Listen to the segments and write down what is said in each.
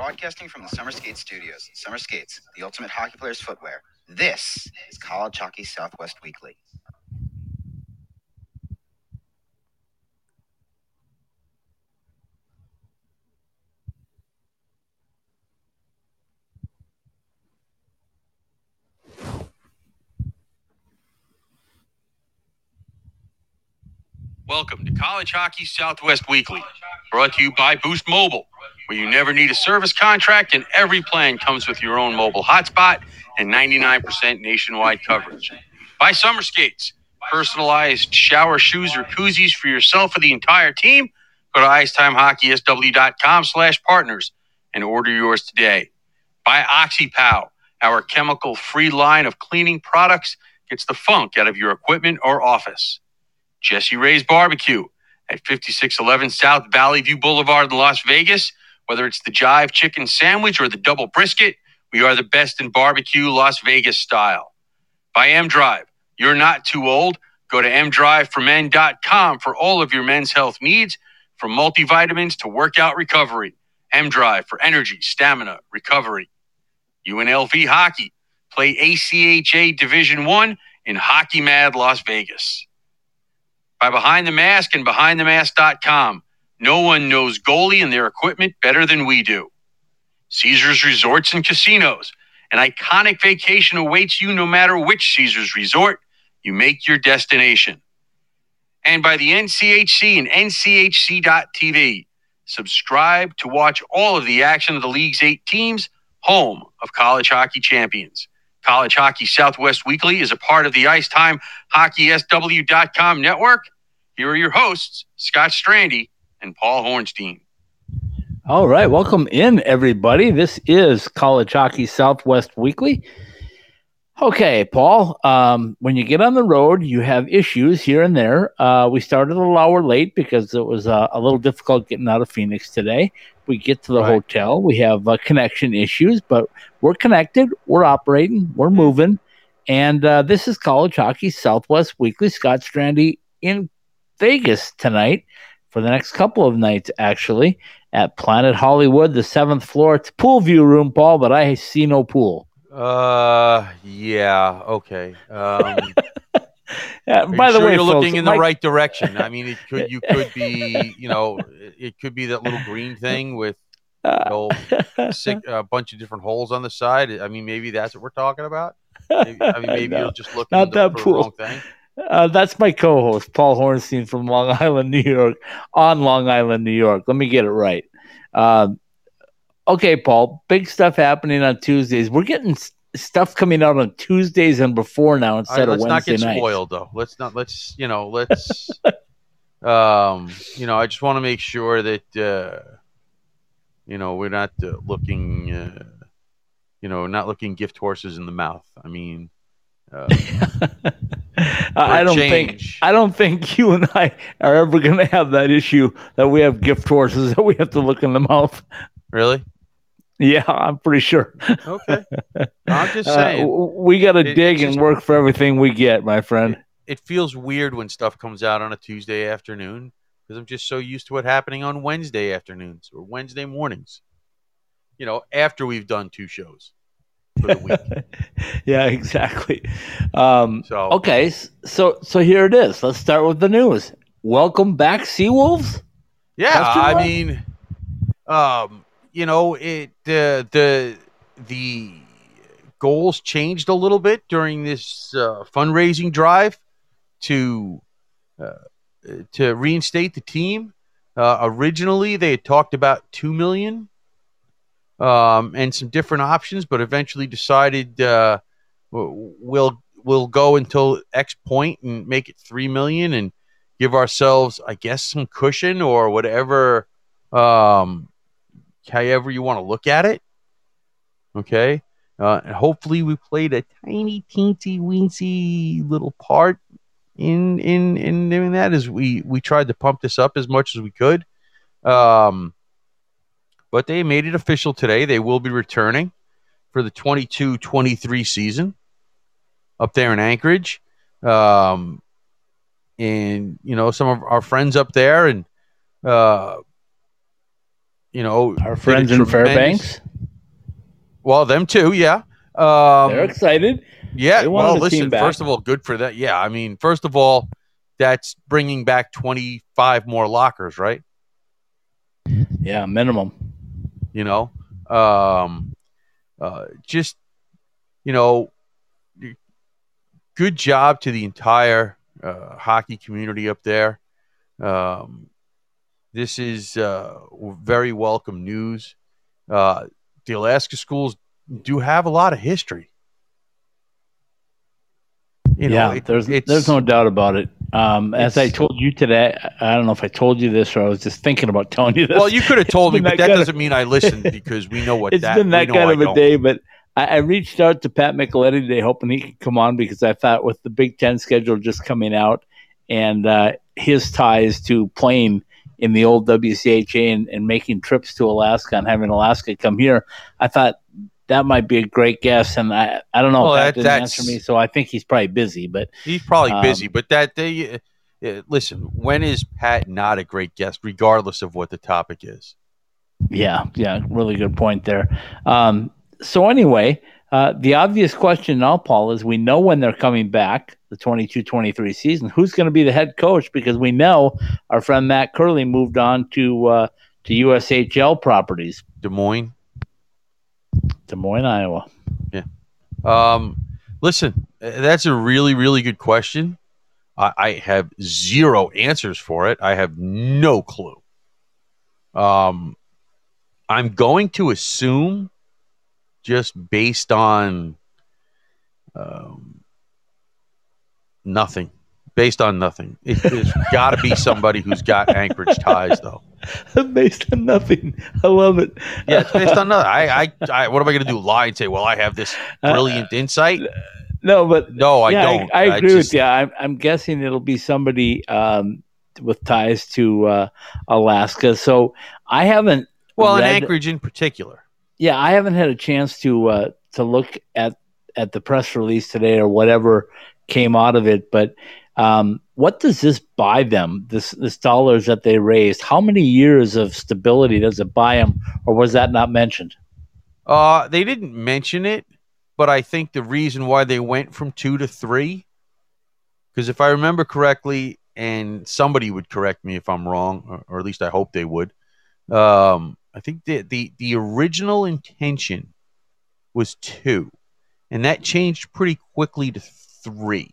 Broadcasting from the Summer Skates Studios. Summer Skates, the ultimate hockey player's footwear. This is College Hockey Southwest Weekly. Welcome College Hockey Southwest Weekly, brought to you by Boost Mobile, where you never need a service contract and every plan comes with your own mobile hotspot and 99% nationwide coverage. By Summer Skates, personalized shower shoes or koozies for yourself or the entire team. Go to icetimehockeysw.com slash partners and order yours today. By OxyPow, our chemical-free line of cleaning products gets the funk out of your equipment or office. Jesse Ray's Barbecue at 5611 South Valley View Boulevard in Las Vegas. Whether it's the Jive Chicken Sandwich or the Double Brisket, we are the best in barbecue Las Vegas style. By M Drive, you're not too old. Go to mdriveformen.com for all of your men's health needs, from multivitamins to workout recovery. M Drive for energy, stamina, recovery. UNLV Hockey, play ACHA Division One in Hockey Mad Las Vegas by Behind the Mask and BehindTheMask.com. No one knows goalie and their equipment better than we do. Caesars Resorts and Casinos. An iconic vacation awaits you no matter which Caesars resort you make your destination. And by the NCHC and NCHC.TV. Subscribe to watch all of the action of the league's eight teams, home of college hockey champions. College Hockey Southwest Weekly is a part of the Icetime HockeySW.com network. Here are your hosts, Scott Strandy and Paul Hornstein. All right, welcome in, everybody. This is College Hockey Southwest Weekly. Okay, Paul, um, when you get on the road, you have issues here and there. Uh, we started a little hour late because it was uh, a little difficult getting out of Phoenix today. We get to the Right. hotel, we have uh, connection issues, but we're connected, we're operating, we're moving. And uh, this is College Hockey Southwest Weekly. Scott Strandy in Vegas tonight for the next couple of nights, actually, at Planet Hollywood, the seventh floor. It's pool view room, Paul, but I see no pool. Uh, yeah, okay. Um, Yeah, by you the sure way, you're folks, looking in the Mike- right direction. I mean, it could you could be, you know, it could be that little green thing with you Uh, know, six, a bunch of different holes on the side. I mean, maybe that's what we're talking about. Maybe, I mean, maybe No, you'll just look not the, that for pool. wrong thing. uh, that's my co-host, Paul Hornstein from Long Island, New York, on Long Island, New York. Let me get it right. Um, okay, Paul, big stuff happening on Tuesdays. We're getting stuff coming out on Tuesdays and before now instead right, of let's not Wednesday get nights. spoiled though. Let's not. Let's you know. Let's. um. You know, I just want to make sure that uh, you know we're not uh, looking. Uh, you know, not looking gift horses in the mouth. I mean, uh, I I don't think. I don't think you and I are ever going to have that issue that we have gift horses that we have to look in the mouth. really. Yeah, I'm pretty sure. Okay. I'm just Uh, saying. w- we got to dig and work for everything we get, my friend. it feels weird when stuff comes out on a Tuesday afternoon because I'm just so used to it happening on Wednesday afternoons or Wednesday mornings. You know, after we've done two shows for the week. yeah, exactly. Um, So okay, so so here it is. Let's start with the news. Welcome back, Seawolves. yeah, I mean, um, you know, it the the the goals changed a little bit during this uh, fundraising drive to uh, to reinstate the team. Uh, originally, they had talked about two million um, and some different options, but eventually decided uh, we'll we'll go until X point and make it three million and give ourselves, I guess, some cushion or whatever, um, however you want to look at it. Okay. Uh, and hopefully, we played a tiny, teensy, weensy little part in in in doing that. As we we tried to pump this up as much as we could, um, but they made it official today. They will be returning for the 22-23 season up there in Anchorage. Um, and you know some of our friends up there and uh, you know, Our friends in Fairbanks, Well, them too, yeah. Um, they're excited. Yeah, well, listen, first of all, good for that. Yeah, I mean, first of all, that's bringing back 25 more lockers, right? Yeah, minimum. You know, um, uh, just, you know, good job to the entire uh, hockey community up there. Um, this is uh, very welcome news. Uh, the Alaska schools do have a lot of history. You know, yeah, it- there's there's no doubt about it. Um, as I told you today, I don't know if I told you this or I was just thinking about telling you this. Well, you could have told me, but that that doesn't mean I listened because we know what It's that. been that kind I of a don't. day, but I, I reached out to Pat Micheletti today, hoping he could come on because I thought with the Big Ten schedule just coming out and uh, his ties to playing in the old WCHA and, and making trips to Alaska and having Alaska come here, I thought that might be a great guess. And I, I don't know Well, if that- Pat didn't answer me, so I think he's probably busy. But He's probably Um, busy, but that they uh, listen. When is Pat not a great guest, regardless of what the topic is? Yeah, yeah, really good point there. Um, so anyway, uh, the obvious question now, Paul, is we know when they're coming back, the 22-23 season. Who's going to be the head coach? Because we know our friend Matt Curley moved on to uh, to USHL properties, Des Moines. Des Moines, Iowa. Yeah. Um, listen, that's a really, really good question. I, I have zero answers for it. I have no clue. Um, I'm going to assume, just based on um, nothing, based on nothing. It, it's got to be somebody who's got Anchorage ties, though. Based on nothing. I love it. Yeah, it's based on nothing. I, I, I what am I going to do? Lie and say, well, I have this brilliant insight? No, but No, I yeah, don't. I, agree just- with you. I'm, I'm guessing it'll be somebody um, with ties to uh, Alaska. So I haven't. Well, in Anchorage in particular. Yeah, I haven't had a chance to uh, to look at at the press release today or whatever came out of it. But um, what does this buy them? This this dollars that they raised. How many years of stability does it buy them, or was that not mentioned? Uh, they didn't mention it, but I think the reason why they went from two to three, because if I remember correctly, and somebody would correct me if I'm wrong, or, or at least I hope they would. Um, I think the, the the original intention was two, and that changed pretty quickly to three.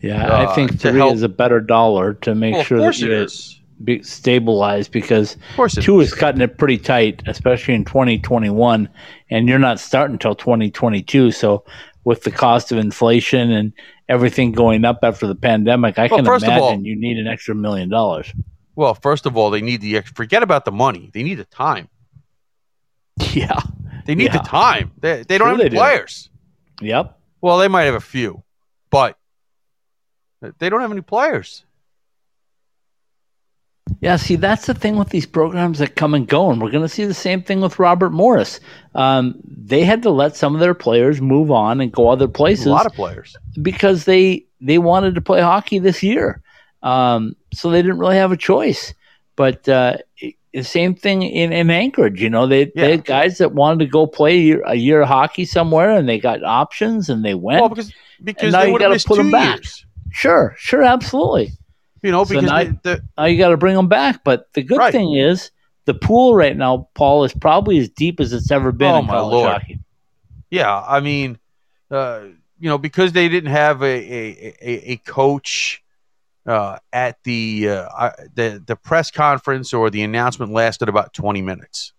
Yeah, Uh, I think three help- is a better dollar to make Well, sure that it you is. be stabilized because Of two is cutting it pretty tight, especially in 2021, and you're not starting until 2022. So, with the cost of inflation and everything going up after the pandemic, I Well, can imagine all- you need an extra million dollars. Well, first of all, they need the ex- forget about the money. They need the time. Yeah. They need Yeah. the time. They, they don't Sure have they any do. players. Yep. Well, they might have a few, but they don't have any players. Yeah, see, that's the thing with these programs that come and go, and we're going to see the same thing with Robert Morris. Um, they had to let some of their players move on and go other places A lot of players. because they they wanted to play hockey this year, um, so they didn't really have a choice. But uh, the same thing in, in Anchorage, you know, they, they had guys that wanted to go play a year, a year of hockey somewhere, and they got options, and they went. Well, because because now they you gotta missed put two 'em back. years. sure, sure, absolutely. You know, So because now- they, the, Now you got to bring them back. But the good Right. thing is the pool right now, Paul, is probably as deep as it's ever been Oh, in my college Lord. hockey. yeah, I mean, uh, you know, because they didn't have a a, a, a coach uh, at the uh, the the press conference or the announcement lasted about twenty minutes.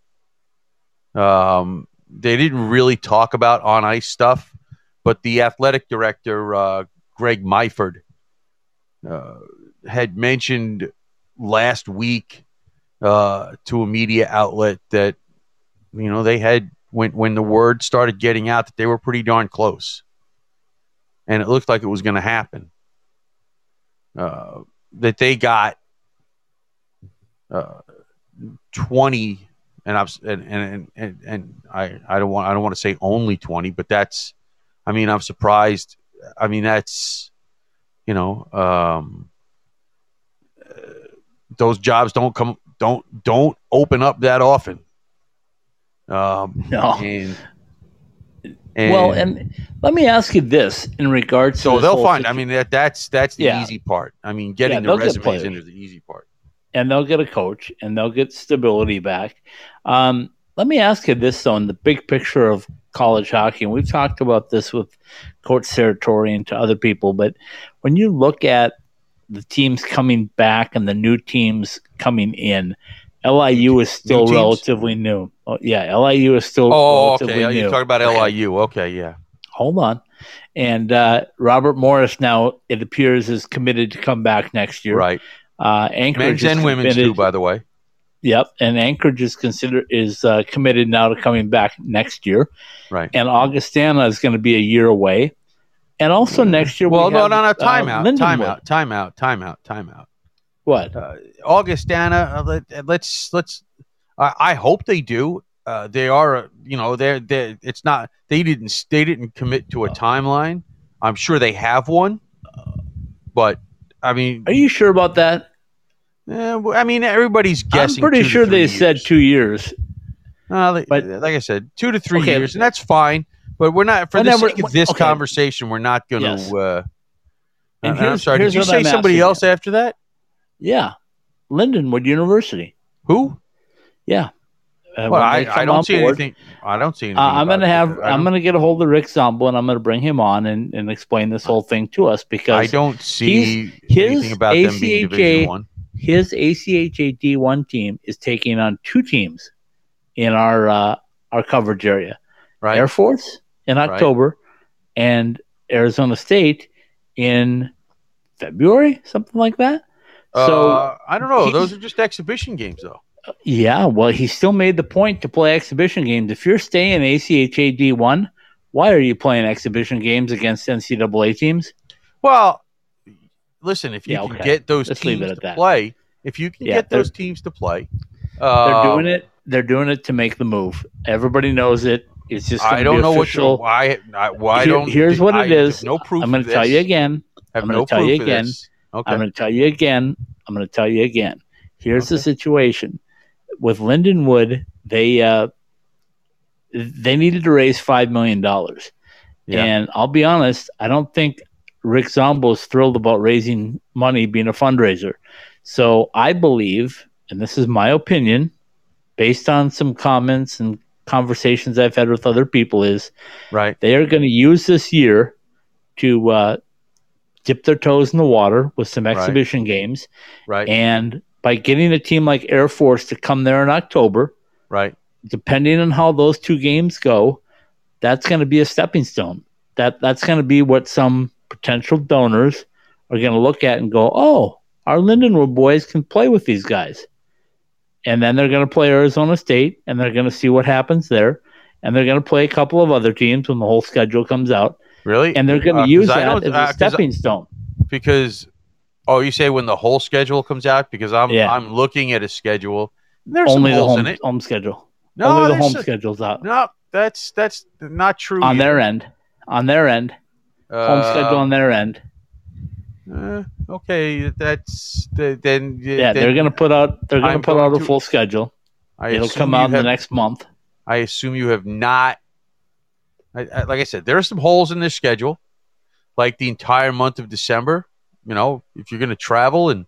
Um, they didn't really talk about on ice stuff, but the athletic director uh, Greg Myford uh, had mentioned last week uh, to a media outlet that you know they had when when the word started getting out that they were pretty darn close, and it looked like it was going to happen. Uh, that they got uh, twenty, and I've and and and, and I, I don't want I don't want to say only twenty, but that's I mean I'm surprised. I mean that's you know um, uh, those jobs don't come don't don't open up that often. Um, No. and, well, and let me ask you this in regards to so this they'll find. I mean, that that's that's the Yeah. easy part. I mean, getting Yeah, the they'll get resumes in is the easy part. and they'll get a coach and they'll get stability back. Um, let me ask you this though, in the big picture of college hockey, and we've talked about this with Coach Saratori and to other people, but when you look at the teams coming back and the new teams coming in, LIU is still teams? relatively new. Oh, yeah, LIU is still Oh, relatively okay. new. You're talking about LIU. Okay, yeah. Hold on. And uh, Robert Morris now, it appears, is committed to come back next year. Right. Uh, Anchorage Men's and women's too, by the way. Yep, and Anchorage is consider is uh, committed now to coming back next year, Right. and Augustana is going to be a year away, and also next year. Well, we no, have, no, no. uh, Timeout. Lindenwood. timeout. Timeout. Timeout. Timeout. What? Uh, Augustana. Uh, let, let's let's. I, I hope they do. Uh, they are. uh, You know, they're they. It's not. They didn't. They didn't commit to a timeline. I'm sure they have one, but I mean, Are you sure about that? eh, I mean, everybody's guessing. I'm pretty sure they three said two years. Uh, like, but- like I said, two to three Okay. years, and that's fine. But we're not for And the sake of this okay. conversation. We're not going to. Yes. Uh, And I'm sorry. Did you say somebody else after that? Yeah, Lindenwood University. Who? Yeah. Uh, Well, I, I don't see board, anything. I don't see anything. Uh, I'm going to have. I'm going to get a hold of Rick Zombo, and I'm going to bring him on and, and explain this whole thing to us because I don't see his anything about them being Division One. his ACHA D1 team is taking on two teams in our uh, our coverage area. Right. Air Force in Right. October and Arizona State in February, something like that. So uh, I don't know. he- Those are just exhibition games, though. yeah, well, he still made the point to play exhibition games. If you're staying ACHA D1, why are you playing exhibition games against NCAA teams? Well, listen. If you Yeah, can okay. get those Let's teams to that. play, if you can Yeah, get those teams to play, They're uh, doing it. They're doing it to make the move. Everybody knows it. It's just. I don't know official. what. Why? I, why Here- don't? here's what I it is. No proof. I'm going to tell you again. I'm gonna no tell you again. this. Okay. I'm going to tell you again. I'm going to tell you again. Here's the situation with Lindenwood. They uh, they needed to raise five million dollars, Yeah. and I'll be honest. I don't think Rick Zombo is thrilled about raising money, being a fundraiser. So I believe, and this is my opinion, based on some comments and conversations I've had with other people, is right. they are going to use this year to uh, dip their toes in the water with some Right. exhibition games. Right. And by getting a team like Air Force to come there in October, right. depending on how those two games go, that's going to be a stepping stone. That that's going to be what some potential donors are going to look at and go, "Oh, our Lindenwood boys can play with these guys." And then they're going to play Arizona State, and they're going to see what happens there, and they're going to play a couple of other teams when the whole schedule comes out, Really. and they're going to Uh, use that as uh, a stepping stone. because oh, you say when the whole schedule comes out because I'm Yeah. I'm looking at a schedule. There's Only the home home schedule. No, Only the home a- schedule's out No, that's that's not true. on either. their end. On their end, home Uh, schedule on their end. uh, okay, that's the, then. Yeah, then they're going to put out. They're I'm to put out a to- full schedule. I It'll come out in the next month. I assume you have not. I, I, like I said, there are some holes in this schedule, like the entire month of December. You know, if you're going to travel and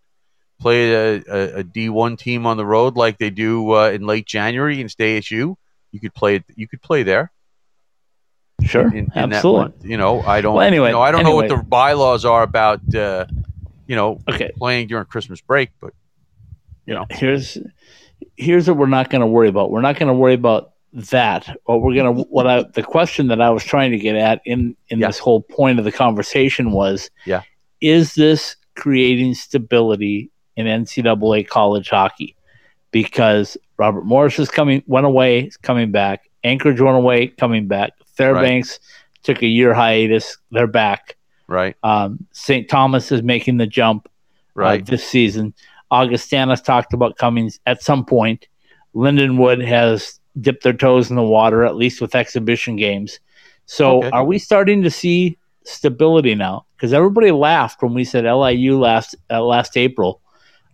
play a, a, a D1 team on the road like they do uh, in late January and stay at you, you could play. You could play there. Sure, in, in that absolutely. month. You know, I don't. Well, anyway, you know, I don't know what the bylaws are about. Uh, you know, Okay, playing during Christmas break, but you know, here's here's what we're not going to worry about. We're not going to worry about that. What we're to what I the question that I was trying to get at in in Yeah. this whole point of the conversation was, Yeah. is this creating stability in NCAA college hockey? Because Robert Morris is coming, went away, is coming back. Anchorage went away, coming back. Fairbanks took a year hiatus, they're back. right, Um, St. Thomas is making the jump right, uh, this season. Augustana's talked about coming at some point. Lindenwood has dipped their toes in the water, at least with exhibition games. So, Okay. are we starting to see stability now? Because everybody laughed when we said LIU last uh, last April.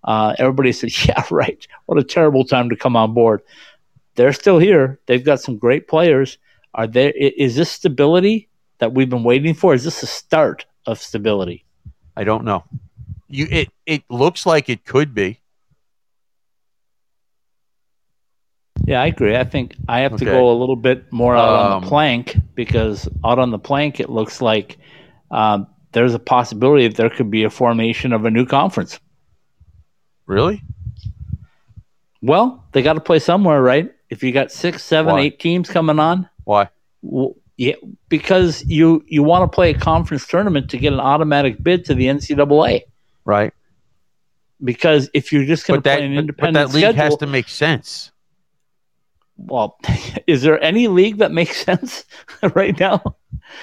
uh, everybody said, "Yeah, right. What a terrible time to come on board." They're still here. They've got some great players. Are there? Is this stability that we've been waiting for? Is this the start of stability? I don't know. You it it looks like it could be. Yeah, I agree. I think I have to go a little bit more out on Um, the plank because out on the plank, it looks like um, there's a possibility that there could be a formation of a new conference. Really? Well, they got to play somewhere, right? If you got six, seven, Why? eight teams coming on, Why? well, yeah, because you you want to play a conference tournament to get an automatic bid to the NCAA. Right. Because if you're just going to play an but, but independent that league schedule, has to make sense. Well, is there any league that makes sense right now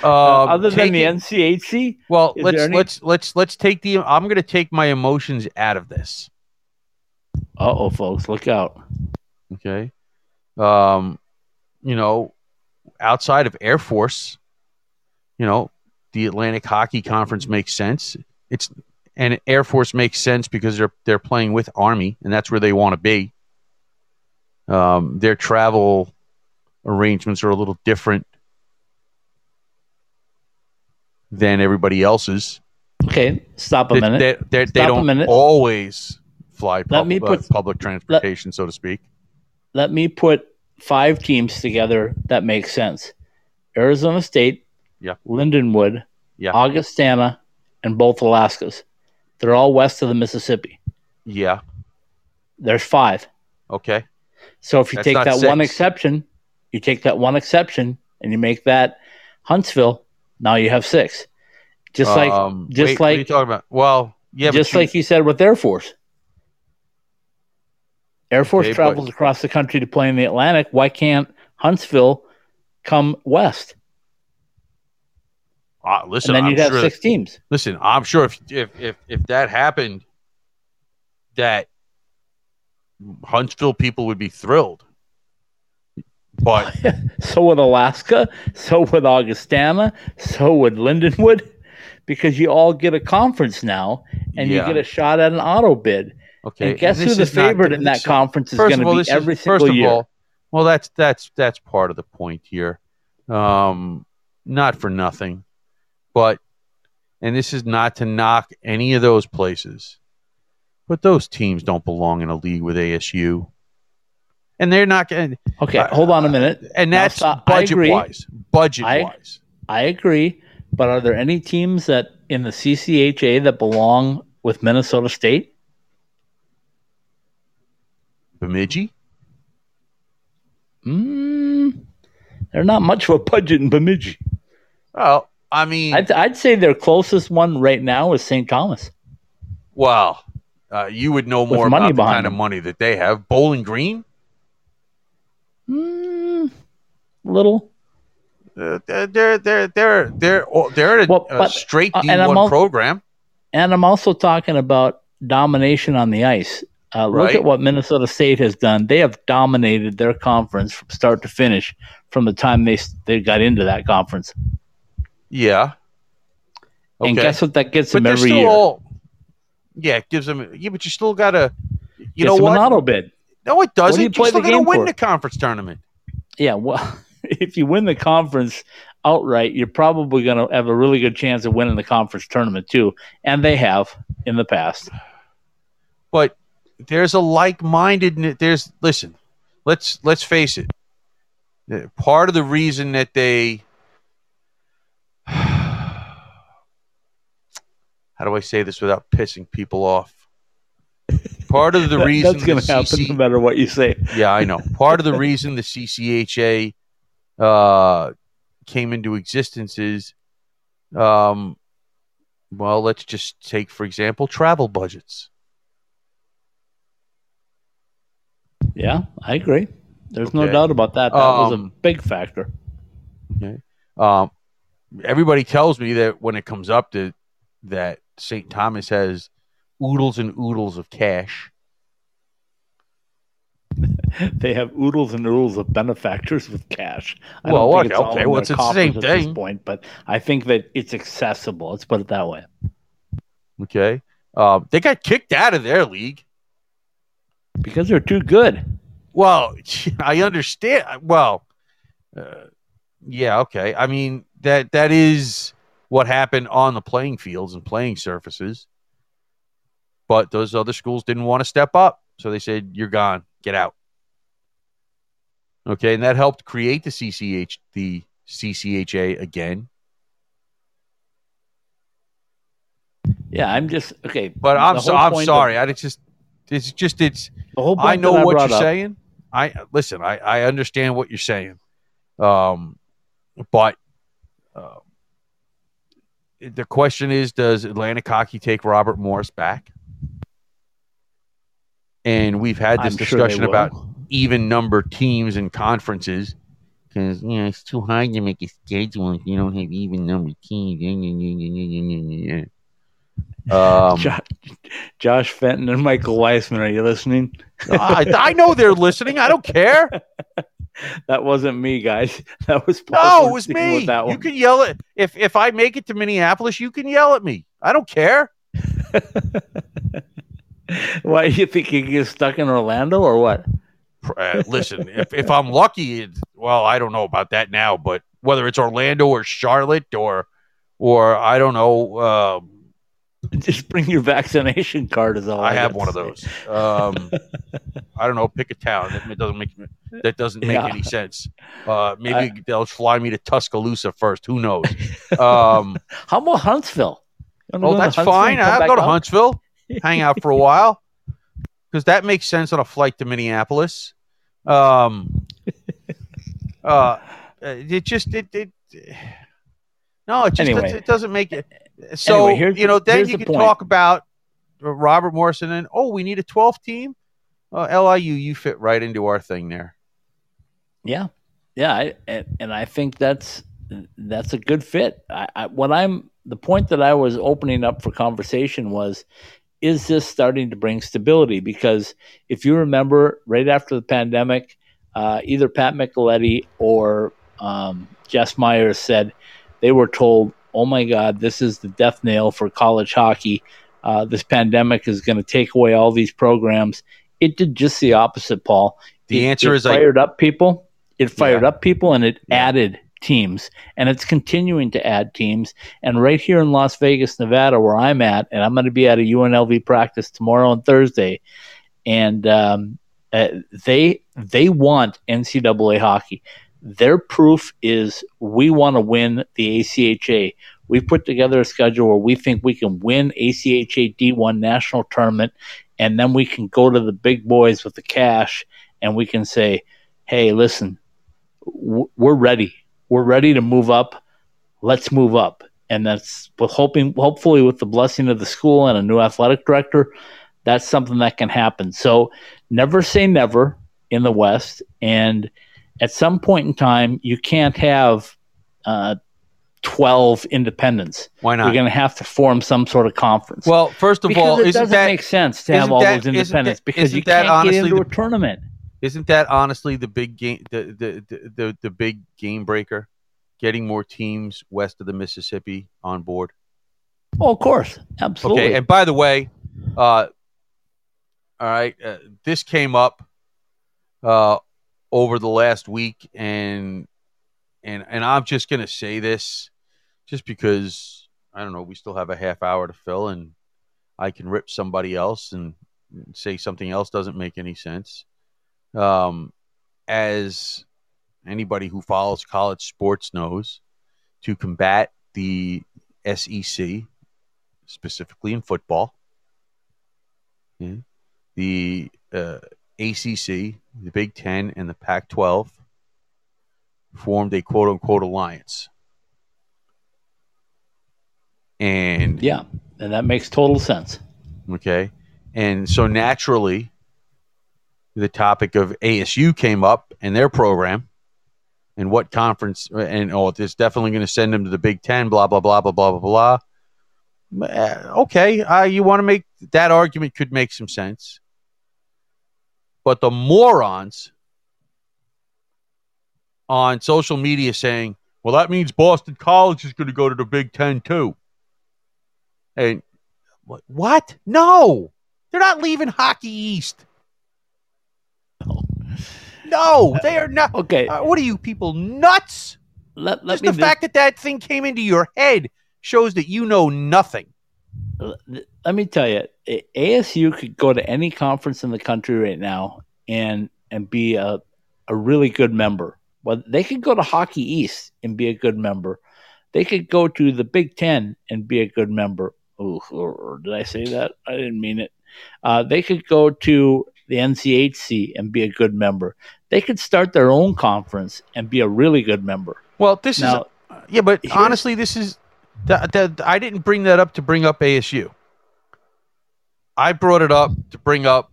Uh, other than the NCHC? Well, let's any- let's let's let's take the. I'm going to take my emotions out of this. Uh oh, folks, look out! Okay. Um, you know, outside of Air Force, you know, the Atlantic Hockey Conference makes sense. It's and Air Force makes sense because they're they're playing with Army, and that's where they want to be. Um, their travel arrangements are a little different than everybody else's. Okay, stop a minute. they, they, they don't always fly Let pub- me uh, put- public transportation, so to speak. Let me put five teams together that make sense: Arizona State, Yeah. Lindenwood, Yeah. Augustana, and both Alaskas. They're all west of the Mississippi. Yeah. There's five. Okay. So if you That's take that one exception, you take that one exception and you make that Huntsville, now you have six. Just like Um, just wait, what are you like- talking about? Well, yeah, just like you said with Air Force. Air Force Okay, but- travels across the country to play in the Atlantic. Why can't Huntsville come west? uh, listen, and then I'm you'd have sure. six teams. Listen, I'm sure if if if if that happened, that Huntsville people would be thrilled. But So would Alaska, so would Augustana, so would Lindenwood, because you all get a conference now and Yeah. you get a shot at an auto bid. okay, and guess who the is not- favorite in that this- conference is going to be every is, single first of year? all, well, that's that's that's part of the point here. Um, not for nothing, but and this is not to knock any of those places, but those teams don't belong in a league with ASU, and they're not going. okay, uh, hold on a minute. And Now, that's stop. Budget wise. Budget I- wise. I agree, but are there any teams that in the CCHA that belong with Minnesota State? Bemidji. Mm, they're not much of a budget in Bemidji. Well, I mean, I'd, I'd say their closest one right now is St. Thomas. well, uh, you would know more about the kind of money that they have. Bowling Green. Mm, little. Uh, they're they're they're they're they're oh, they're a, Well, a straight uh, D one al- program. And I'm also talking about domination on the ice. Uh, Look Right. at what Minnesota State has done. They have dominated their conference from start to finish from the time they they got into that conference. Yeah. And guess what that gets but them every year? all. Yeah, it gives them. Yeah, but you still gotta. You Gets know what? an auto bid. no, it doesn't. you are still the gonna win for? the conference tournament. Yeah, well, if you win the conference outright, you're probably going to have a really good chance of winning the conference tournament too, and they have in the past. but there's a like-mindedness there's listen let's let's face it part of the reason that they how do i say this without pissing people off part of the That- reason that's going to happen CC no matter what you say. yeah i know part of the reason the ccha uh, came into existence is um, well let's just take for example travel budgets Yeah, I agree. There's no doubt about that. That was a Um, big factor. Okay. Um, everybody tells me that when it comes up to that St. Thomas has oodles and oodles of cash. They have oodles and oodles of benefactors with cash. I Well, don't think okay, it's okay, well, it's the same at this thing. point, but I think that it's accessible. Let's put it that way. Okay, uh, they got kicked out of their league. Because they're too good. Well, I understand. Well, uh, yeah, okay. I mean that that is what happened on the playing fields and playing surfaces. But those other schools didn't want to step up, so they said, "You're gone. Get out." Okay, and that helped create the CCH the CCHA again. Yeah, I'm just okay. But I'm so, I'm sorry. I just it's just it's The whole I know that what you're up- saying. I listen. I I understand what you're saying. Um, but uh, the question is, does Atlantic Hockey take Robert Morris back? And we've had this I'm sure discussion about even number teams and conferences because you know it's too hard to make a schedule if you don't have even number teams. Um, Jo- Josh Fenton and Michael Weissman, are you listening? I, I know they're listening. I don't care. That wasn't me, guys. That was No, Paul it was me. That You can yell at if if I make it to Minneapolis, you can yell at me. I don't care. Why do you think you get stuck in Orlando or what? Uh, listen, if if I'm lucky, it's, well, I don't know about that now, but whether it's Orlando or Charlotte or or I don't know, um, Just bring your vaccination card. Is all I, I have one of those. Um, I don't know. Pick a town. That doesn't make that doesn't make Yeah. any sense. Uh, maybe I- they'll fly me to Tuscaloosa first. Who knows? Um, How about Huntsville? Oh, that's Huntsville fine. I'll go to? Huntsville, hang out for a while, because that makes sense on a flight to Minneapolis. Um, uh, it just it it. No, it just Anyway. it doesn't make it. So Anyway, you know, then you the can point. talk about uh, Robert Morrison and oh, we need a 12 team. Uh, LIU, you fit right into our thing there. Yeah, yeah, I, and, and I think that's that's a good fit. I, I, what I'm the point that I was opening up for conversation was, is this starting to bring stability? Because if you remember, right after the pandemic, uh, either Pat Micheletti or um, Jess Myers said they were told, "Oh my God, this is the death nail for college hockey. Uh, this pandemic is going to take away all these programs." It did just the opposite, Paul. The It- answer it is I- fired up people. It fired Yeah. up people and it Yeah. added teams, and it's continuing to add teams. And right here in Las Vegas, Nevada, where I'm at, and I'm going to be at a UNLV practice tomorrow and Thursday, and um, uh, they they want NCAA hockey. Their proof is we want to win the ACHA. We put together a schedule where we think we can win ACHA D1 national tournament, and then we can go to the big boys with the cash, and we can say, "Hey, listen, we're ready. We're ready to move up. Let's move up." And that's hoping, hopefully, with the blessing of the school and a new athletic director, that's something that can happen. So, never say never in the West, and at some point in time, you can't have uh, 12 independents. Why not? You're going to have to form some sort of conference. well, first of because all, it doesn't that make sense to have all that- those independents that- because you that can't get honestly into the- a tournament. isn't that honestly the big game the the, the the the big game breaker? Getting more teams west of the Mississippi on board. Oh, of course, absolutely. Okay, and by the way, uh, all right, uh, this came up uh, over the last week, and and and I'm just gonna say this, just because I don't know, we still have a half hour to fill, and I can rip somebody else and say something else doesn't make any sense. Um, as anybody who follows college sports knows, to combat the SEC specifically in football. Yeah. The uh, ACC, the Big Ten, and the Pac 12 formed a quote unquote alliance. And, yeah, and that makes total sense. okay. And so naturally, the topic of ASU came up in their program and what conference, and oh, it's definitely going to send them to the Big Ten, blah, blah, blah, blah, blah, blah, blah. Uh, okay, uh, you want to make that argument could make some sense. But the morons on social media saying, well, that means Boston College is going to go to the Big Ten too. And what? what? No, they're not leaving Hockey East. No, they are not. Okay, Uh, what are you people nuts? let, let Just the do- fact that that thing came into your head shows that you know nothing. Let me tell you, ASU could go to any conference in the country right now and and be a a really good member. Well, they could go to Hockey East and be a good member. They could go to the Big Ten and be a good member. Ooh, did I say that? I didn't mean it. Uh, they could go to the NCHC and be a good member. They could start their own conference and be a really good member. Well, this Now, is yeah, but honestly, this is that, that I didn't bring that up to bring up ASU. I brought it up to bring up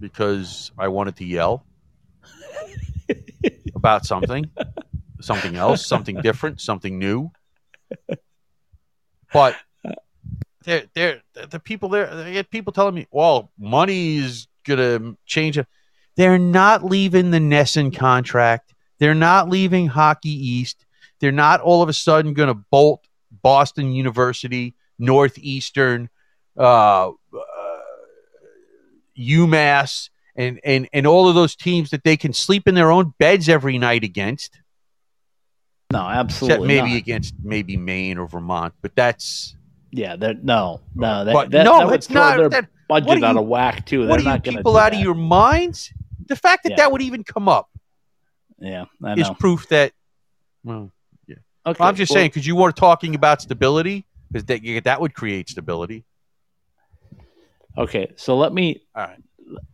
because I wanted to yell about something, something else, something different, something new. But they're, they're, the people there, they get people telling me, well, money is going to change it. They're not leaving the NESN contract. They're not leaving Hockey East. They're not all of a sudden going to bolt Boston University, Northeastern, uh, uh, UMass, and, and, and all of those teams that they can sleep in their own beds every night against. no, Except absolutely maybe not. against maybe Maine or Vermont, but that's Yeah, they're no, no, that, but that, no, that would it's not. their That, budget are out of whack too. what They're are you people out that. of your minds? The fact that Yeah. that would even come up Yeah, I is proof that. Well, Okay, I'm just well, saying because you were talking about stability, because that that would create stability. Okay, so let me All right.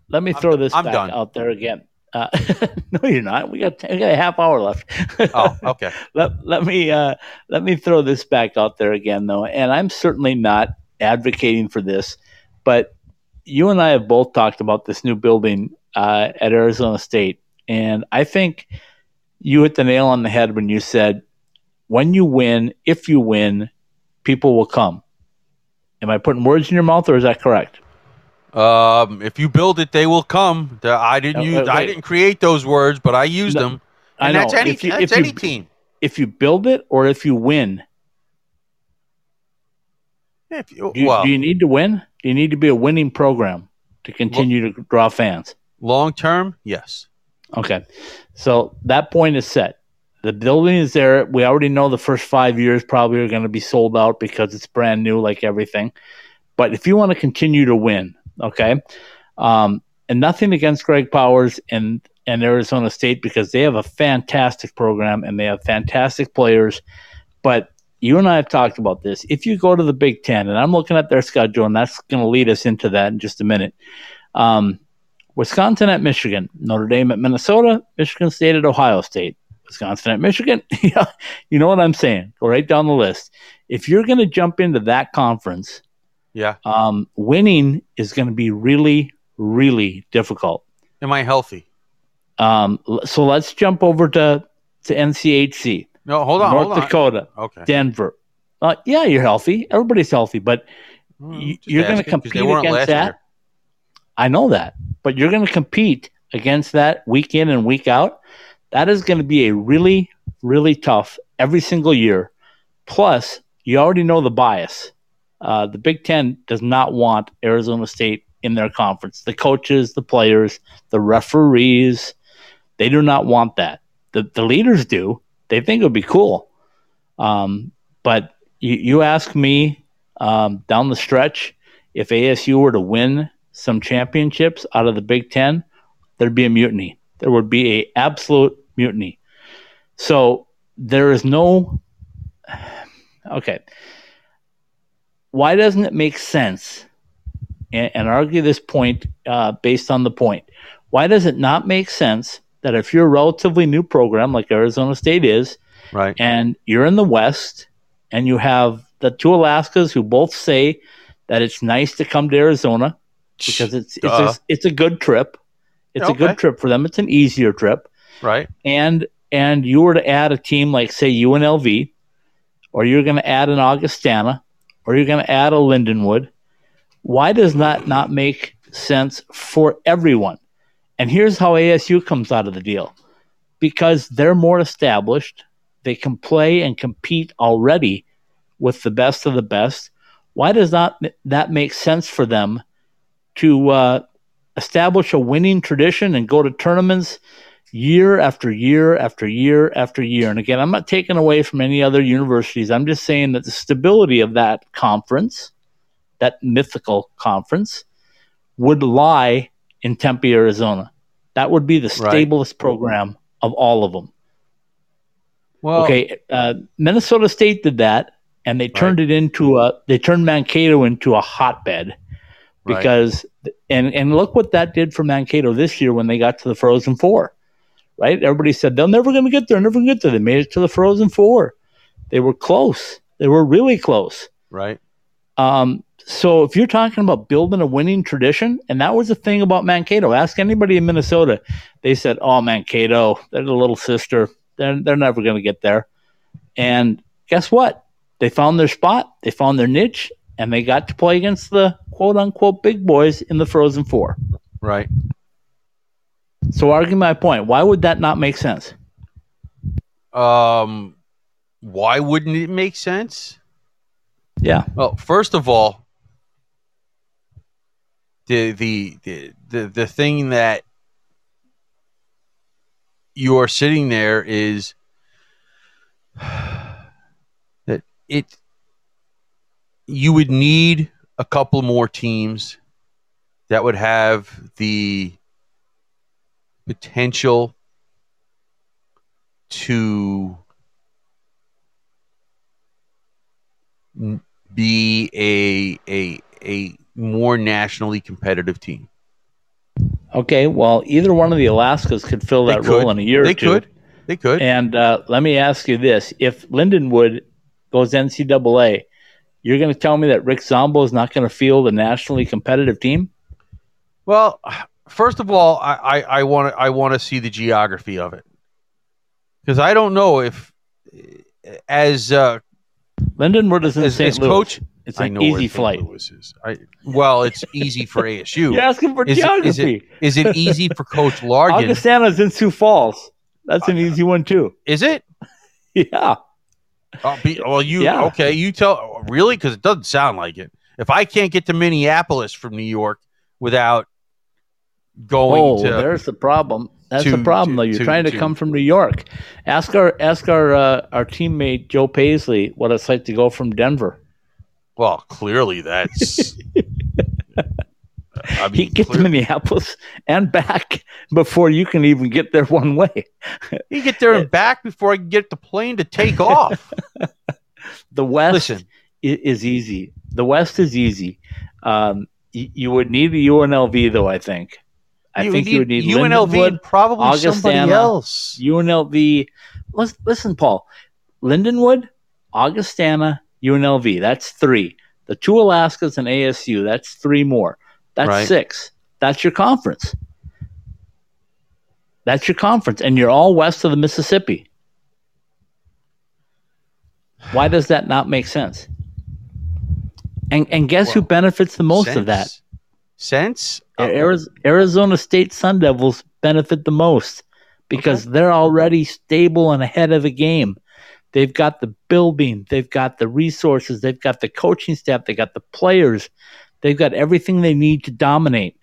let me I'm throw done- this I'm back done. out there again. Uh, no, you're not. We got we got a half hour left. Oh, okay. let let me uh, let me throw this back out there again, though, and I'm certainly not advocating for this, but you and I have both talked about this new building uh, at Arizona State, and I think you hit the nail on the head when you said, "When you win, if you win, people will come." Am I putting words in your mouth, or is that correct? Um, if you build it, they will come. I didn't use. I didn't create those words, but I used No, them. I know. that's any. If you- that's if you- team. If you build it, or if you win, If you, do you, well, do you need to win? Do you need to be a winning program to continue to draw fans? long term, yes. Okay. So that point is set. The building is there. We already know the first five years probably are going to be sold out because it's brand new, like everything. But if you want to continue to win, okay, um, and nothing against Greg Powers and and Arizona State because they have a fantastic program and they have fantastic players. But you and I have talked about this. If you go to the Big Ten, and I'm looking at their schedule, and that's going to lead us into that in just a minute. Um, Wisconsin at Michigan, Notre Dame at Minnesota, Michigan State at Ohio State, Wisconsin at Michigan. yeah, you know what I'm saying. Go right down the list. If you're going to jump into that conference, Yeah. um, winning is going to be really, really difficult. Am I healthy? Um, so let's jump over to to NCHC, No, hold on. North hold on. Dakota, Okay. Denver. Uh, yeah, you're healthy. Everybody's healthy, but just you're 'cause they compete against that? year. I know that, but you're going to compete against that week in and week out. That is going to be a really, really tough every single year. Plus, you already know the bias. Uh, the Big Ten does not want Arizona State in their conference. The coaches, the players, the referees, they do not want that. The, the leaders do. They think it would be cool. Um, but you, you ask me um, down the stretch, if ASU were to win some championships out of the Big Ten, there'd be a mutiny. There would be a absolute mutiny. So there is no. Okay. Why doesn't it make sense? And, and argue this point uh, based on the point. Why does it not make sense that if you're a relatively new program like Arizona State is, Right. and you're in the West, and you have the two Alaskas who both say that it's nice to come to Arizona because it's it's Duh. a, it's a good trip. It's a good trip for them. It's an easier trip, right. and and you were to add a team like say UNLV, or you're going to add an Augustana, or you're going to add a Lindenwood. Why does that not make sense for everyone? And here's how ASU comes out of the deal because they're more established, they can play and compete already with the best of the best. Why does not that make sense for them to uh, establish a winning tradition and go to tournaments year after year after year after year. And again, I'm not taking away from any other universities. I'm just saying that the stability of that conference, that mythical conference, would lie in Tempe, Arizona. That would be the Right. stablest program of all of them. Well, okay, uh, Minnesota State did that, and they turned it into a. They turned Mankato into a hotbed Right. because, and and look what that did for Mankato this year when they got to the Frozen Four, right? Everybody said they're never going to get there, never going to get there. They made it to the Frozen Four. They were close. They were really close. right. Um, so if you're talking about building a winning tradition, and that was the thing about Mankato, ask anybody in Minnesota. They said, "Oh, Mankato, they're the little sister. They're they're never going to get there." And guess what? They found their spot. They found their niche, and they got to play against the quote unquote big boys in the Frozen Four. Right. So argue my point. Why would that not make sense? Um, why wouldn't it make sense? Yeah. Well, first of all, the the the the, the thing that you are sitting there is that it you would need a couple more teams that would have the potential to be a a a more nationally competitive team. Okay. Well, either one of the Alaskas could fill that could. role in a year They or two. could. They could. And uh, let me ask you this: If Lindenwood goes NCAA, you're going to tell me that Rick Zombo is not going to field a nationally competitive team? Well, first of all, I I want to I want to see the geography of it because I don't know if as uh, Lindenwood is in as, St. as Louis. coach. it's an easy flight. I well, it's easy for ASU. You're asking for Is it- geography. is it- Is it easy for Coach Larkin? Augustana's in Sioux Falls. That's an easy one too. Is it? Yeah. Oh, be, well, you Yeah. okay? You tell really because it doesn't sound like it. If I can't get to Minneapolis from New York without going Oh, to, there's the problem. That's to- the problem, to- though. You're to- trying to, come from New York. Ask our ask our uh, our teammate Joe Paisley what it's like to go from Denver. well, clearly that's. I mean, he gets to Minneapolis and back before you can even get there one way. he get there and back before I can get the plane to take off. The West Listen, is easy. The West is easy. Um, you would need a UNLV though. I think. I think you would need UNLV Lindenwood, and probably somebody Augustana, else. UNLV. Listen, listen, Paul. Lindenwood, Augustana, UNLV. That's three. The two Alaskas and ASU. That's three more. That's Right. six. That's your conference. That's your conference, and you're all west of the Mississippi. Why does that not make sense? And and guess who benefits the most of that? Sense? Uh, Arizona State Sun Devils benefit the most because they're already stable and ahead of the game. They've got the building, they've got the resources, they've got the coaching staff, they got the players, they've got everything they need to dominate.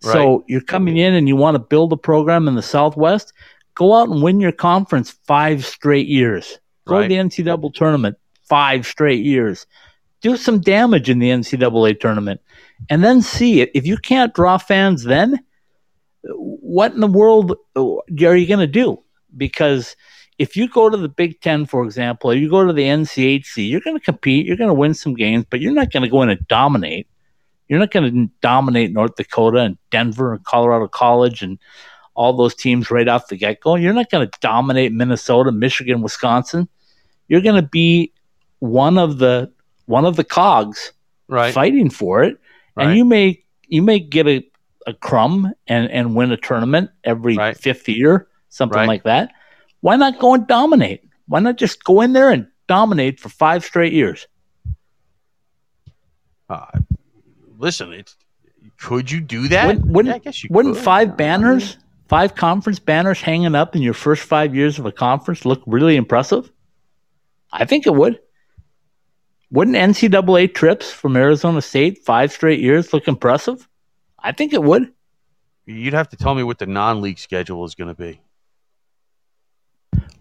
So you're coming in and you want to build a program in the Southwest, go out and win your conference five straight years. Go Right. to the NCAA tournament five straight years. Do some damage in the NCAA tournament and then see it. If you can't draw fans then, what in the world are you going to do? Because if you go to the Big Ten, for example, or you go to the NCHC, you're going to compete, you're going to win some games, but you're not going to go in and dominate. You're not going to dominate North Dakota and Denver and Colorado College and all those teams right off the get go. You're not going to dominate Minnesota, Michigan, Wisconsin. You're going to be one of the one of the cogs right. fighting for it, Right. and you may you may get a, a crumb and and win a tournament every Right. fifth year, something Right. like that. Why not go and dominate? Why not just go in there and dominate for five straight years? Uh, listen, it's could you do that? Wouldn't- wouldn't- Yeah, I guess you Wouldn't could. five banners, five conference banners hanging up in your first five years of a conference look really impressive? I think it would. Wouldn't NCAA trips from Arizona State five straight years look impressive? I think it would. You'd have to tell me what the non-league schedule is going to be.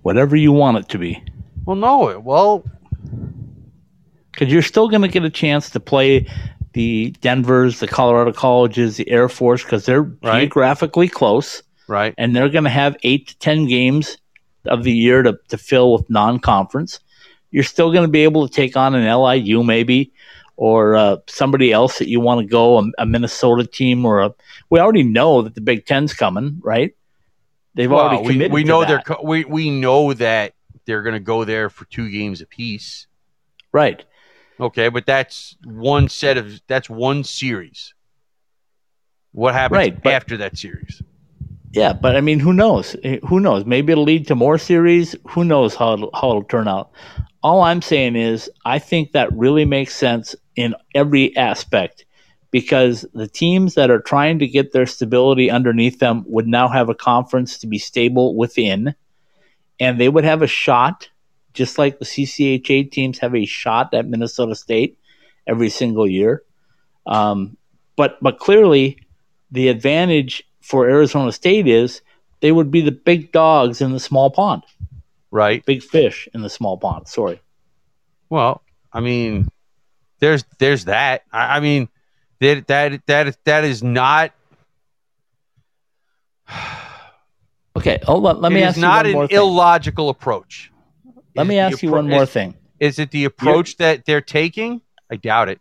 whatever you want it to be. Well, no. Well, because you're still going to get a chance to play the Denver's, the Colorado colleges, the Air Force, because they're Right. geographically close, right. and they're going to have eight to ten games of the year to, to fill with non-conference. You're still going to be able to take on an LIU maybe, or uh, somebody else that you want to go, a, a Minnesota team, or a. We already know that the Big Ten's coming, right? They've Well, already we, committed. we to know that. they're co- we we know that they're going to go there for two games apiece. right. Okay, but that's one set of that's one series. What happens Right, but- after that series? Yeah, but I mean, who knows? Who knows? Maybe it'll lead to more series. Who knows how it'll, how it'll turn out? All I'm saying is, I think that really makes sense in every aspect because the teams that are trying to get their stability underneath them would now have a conference to be stable within, and they would have a shot, just like the CCHA teams have a shot at Minnesota State every single year. Um, but but clearly, the advantage for Arizona State is they would be the big dogs in the small pond, Right. big fish in the small pond. Sorry. Well, I mean, there's there's that. I, I mean, that that that that is not. Okay, oh, hold on. Let me ask you not one more an thing. illogical approach. Let Is me ask you appro- one more is- thing. Is it the approach that they're taking? I doubt it.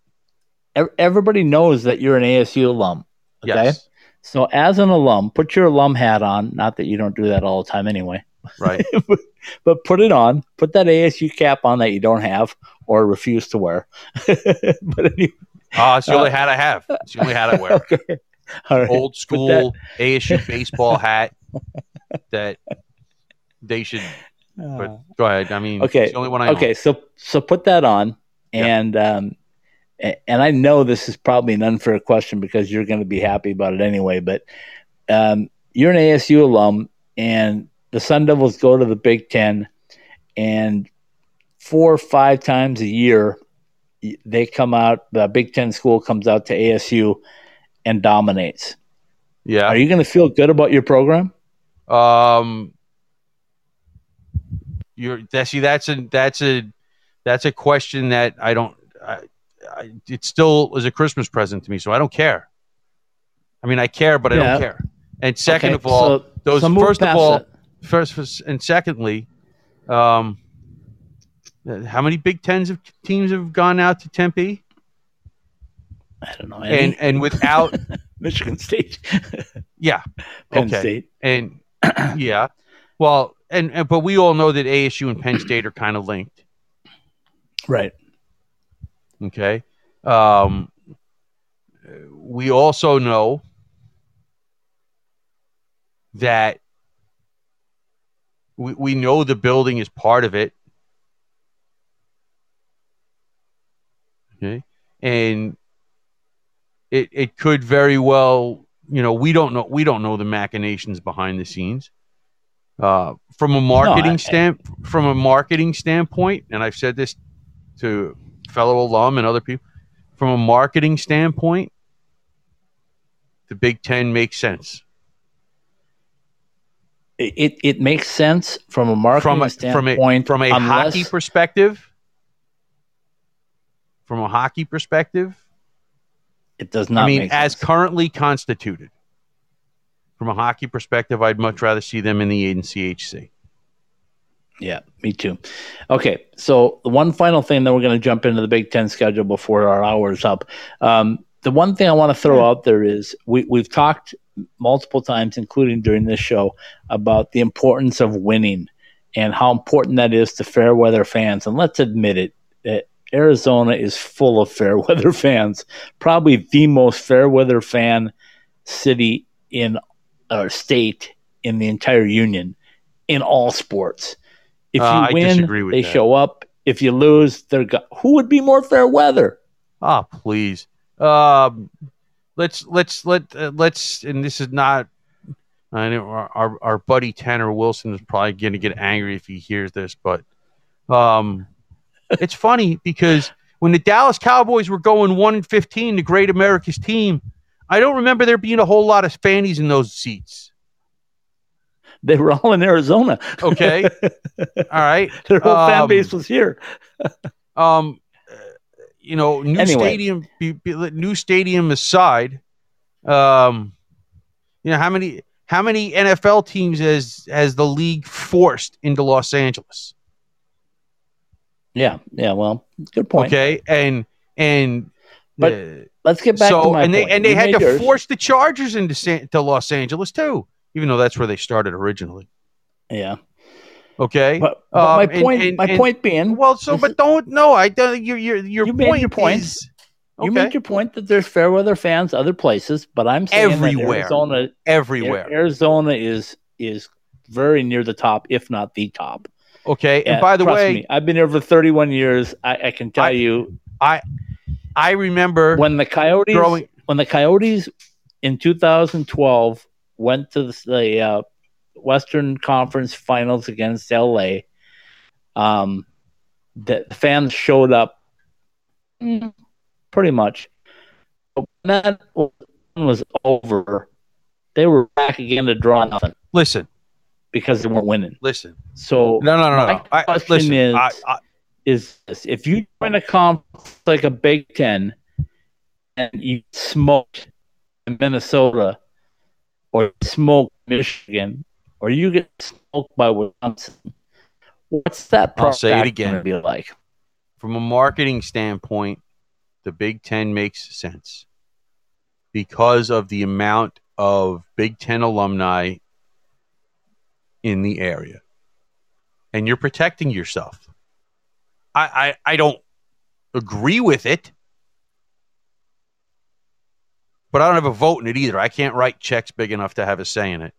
Everybody knows that you're an ASU alum. Okay. Yes. So as an alum, put your alum hat on. Not that you don't do that all the time anyway, Right. but put it on. Put that ASU cap on that you don't have or refuse to wear. but anyway, Oh, it's the only Uh, hat I have. It's the only hat I wear. okay. All right. Old school ASU baseball hat that they should. Uh, But go ahead. I mean, Okay, It's the only one I own. okay, so so put that on, and um, and I know this is probably an unfair question because you're going to be happy about it anyway. But um, you're an ASU alum, and the Sun Devils go to the Big Ten, and four or five times a year, they come out. The Big Ten school comes out to ASU and dominates. Yeah. Are you going to feel good about your program? Um, you're that see that's a that's a that's a question that I don't. I, I, it still is a Christmas present to me, so I don't care. I mean, I care, but I Yeah. don't care. And second Okay, of all, so- those so first of all, it. First, and secondly, um, how many Big Tens of teams have gone out to Tempe? I don't know. And and without Michigan State, yeah, Penn Okay. State. and yeah, well, and, and but we all know that ASU and Penn State are kind of linked. Right. Okay. Um, we also know that we, we know the building is part of it. Okay. And it, it could very well, you know, we don't know, we don't know the machinations behind the scenes. Uh, from a marketing I- stamp, from a marketing standpoint, and I've said this to fellow alum and other people, from a marketing standpoint, the Big Ten makes sense. It, it makes sense from a marketing From a, from a standpoint. from a hockey perspective, from a hockey perspective, it does not. I mean, as sense. currently constituted, from a hockey perspective, I'd much rather see them in the NCHC. yeah, me too. Okay, so one final thing, then we're going to jump into the Big Ten schedule before our hour's up. Um, the one thing I want to throw out there is we we've talked multiple times, including during this show, about the importance of winning and how important that is to fair weather fans. And let's admit it, that Arizona is full of fair weather fans. Probably the most fair weather fan city in our state in the entire union in all sports. If you Uh, win, with they that. show up. If you lose, they're go- who would be more fair weather? Ah, please. Um, let's let's let uh, let's and this is not. I know our, our our buddy Tanner Wilson is probably going to get angry if he hears this, but um, it's funny because when the Dallas Cowboys were going one and fifteen, the Great America's team, I don't remember there being a whole lot of fannies in those seats. They were all in Arizona. Okay. All right. Their whole fan Um, base was here. Um, you know, new Anyway. stadium, be- be- new stadium aside, um, you know how many how many NFL teams has has the league forced into Los Angeles? Yeah, yeah. Well, good point. Okay, and and But uh, Let's get back to so my and they point. and they You had to yours. force the Chargers into San, to Los Angeles too, even though that's where they started originally. Yeah, Okay, but, but Um, my and- point. and- my and- point being, well, so but don't no, I don't. Your your your You point made your point. is you okay, made your point that there's fair weather fans other places, but I'm saying that Everywhere. Arizona, everywhere. Arizona is is very near the top, if not the top. Okay, and Yeah, by the trust way, me, I've been here for 31 years. I, I can tell I- you I I remember when the Coyotes growing. when the Coyotes in 2012 went to the, the uh, Western Conference Finals against LA, um, the fans showed up mm, pretty much. But when that was over, they were back again to draw nothing Listen, because they weren't winning. listen. So No, no, no, no. My no. I, question listen, is- I, I, is this. If you join a conference like a Big Ten and you smoke in Minnesota or smoke Michigan or you get smoked by Wisconsin, what's that I'll say it again. be like? from a marketing standpoint, the Big Ten makes sense because of the amount of Big Ten alumni in the area, and you're protecting yourself. I, I, I don't agree with it, but I don't have a vote in it either. I can't write checks big enough to have a say in it.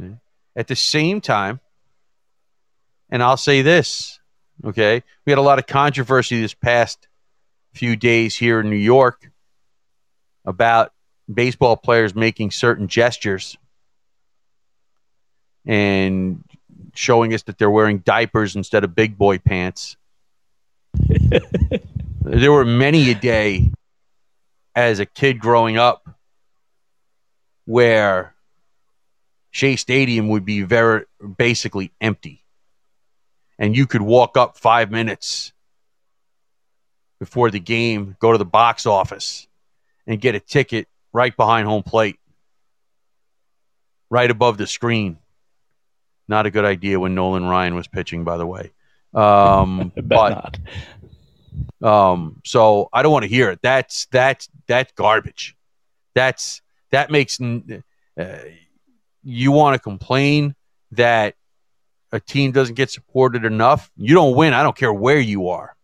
Okay. At the same time, and I'll say this, okay? We had a lot of controversy this past few days here in New York about baseball players making certain gestures and showing us that they're wearing diapers instead of big boy pants. there were many a day as a kid growing up where Shea Stadium would be very basically empty and you could walk up five minutes before the game, go to the box office, and get a ticket right behind home plate, right above the screen. Not a good idea when Nolan Ryan was pitching, by the way. Um, but not. um, so I don't want to hear it. That's that's that's garbage. That's that makes uh, you want to complain that a team doesn't get supported enough. You don't win. I don't care where you are.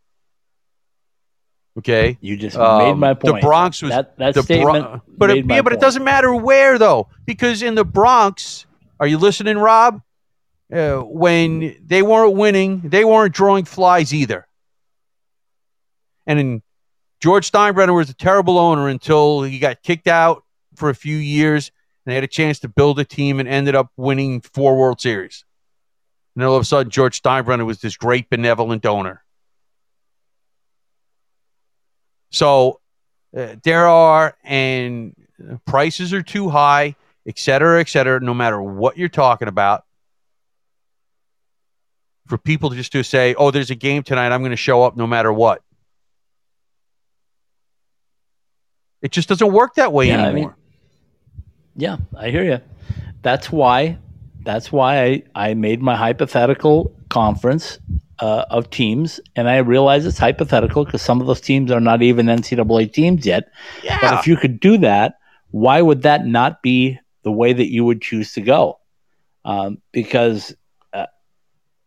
Okay, You just Um, made my point. the. Bronx was that, that the statement. Bron- but it, yeah, but it doesn't matter where though, because in the Bronx, are you listening, Rob? Uh, when they weren't winning, they weren't drawing flies either. And in George Steinbrenner was a terrible owner until he got kicked out for a few years, and they had a chance to build a team and ended up winning four World Series. And then all of a sudden, George Steinbrenner was this great benevolent owner. So uh, there are, and prices are too high, et cetera, et cetera, no matter what you're talking about. For people just to say, oh, there's a game tonight, I'm going to show up no matter what. It just doesn't work that way Yeah, I anymore. mean, Yeah, I hear you. That's why. That's why I, I made my hypothetical conference uh, of teams, and I realize it's hypothetical because some of those teams are not even NCAA teams yet. yeah. But if you could do that, why would that not be the way that you would choose to go? Um, because uh,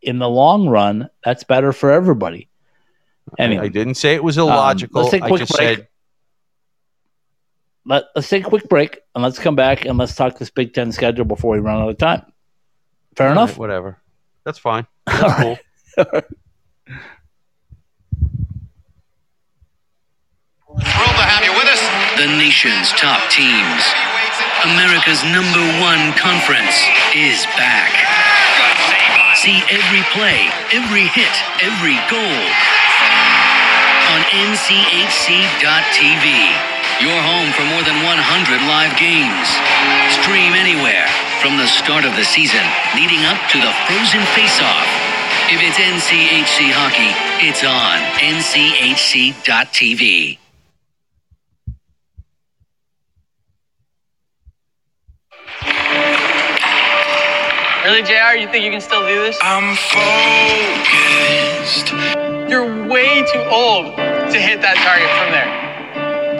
in the long run, that's better for everybody. Anyway, I didn't say it was illogical. Um, let's take a I quick just break. said Let, let's take a quick break and let's come back and let's talk this Big Ten schedule before we run out of time. Fair all enough. right, whatever. That's fine. All That's right. cool. Thrilled to have you with us. The nation's top teams. America's number one conference is back. See every play, every hit, every goal on NCHC.TV. Your home for more than 100 live games. stream anywhere from the start of the season leading up to the Frozen Face-Off. If it's NCHC hockey, it's on nchc.tv. Really, JR? You think you can still do this? I'm focused. You're way too old to hit that target from there.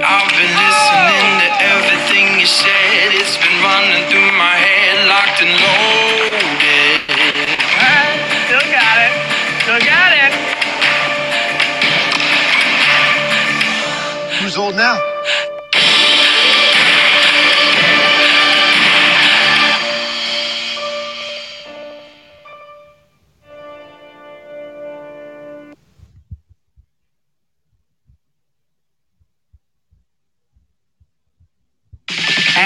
I've been listening to everything you said. It's been running through my head, locked and loaded. Alright, still got it. Still got it. Who's old now?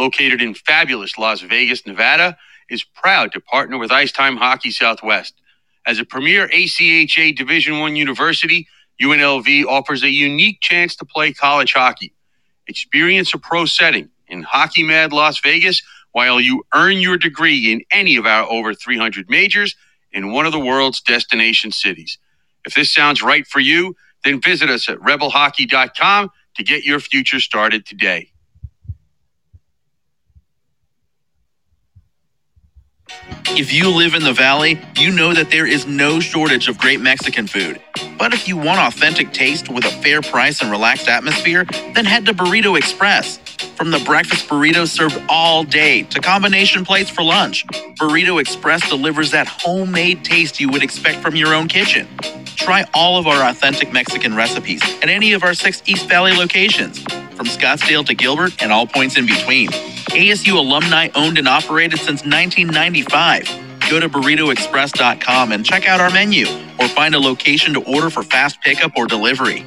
located in fabulous Las Vegas, Nevada, is proud to partner with Ice Time Hockey Southwest. As a premier ACHA Division I university, UNLV offers a unique chance to play college hockey. Experience a pro setting in Hockey Mad Las Vegas while you earn your degree in any of our over 300 majors in one of the world's destination cities. If this sounds right for you, then visit us at rebelhockey.com to get your future started today. If you live in the valley, you know that there is no shortage of great Mexican food. But if you want authentic taste with a fair price and relaxed atmosphere, then head to Burrito Express. From the breakfast burritos served all day to combination plates for lunch, Burrito Express delivers that homemade taste you would expect from your own kitchen. Try all of our authentic Mexican recipes at any of our six East Valley locations, from Scottsdale to Gilbert and all points in between. ASU alumni owned and operated since 1995. Go to burritoexpress.com and check out our menu or find a location to order for fast pickup or delivery.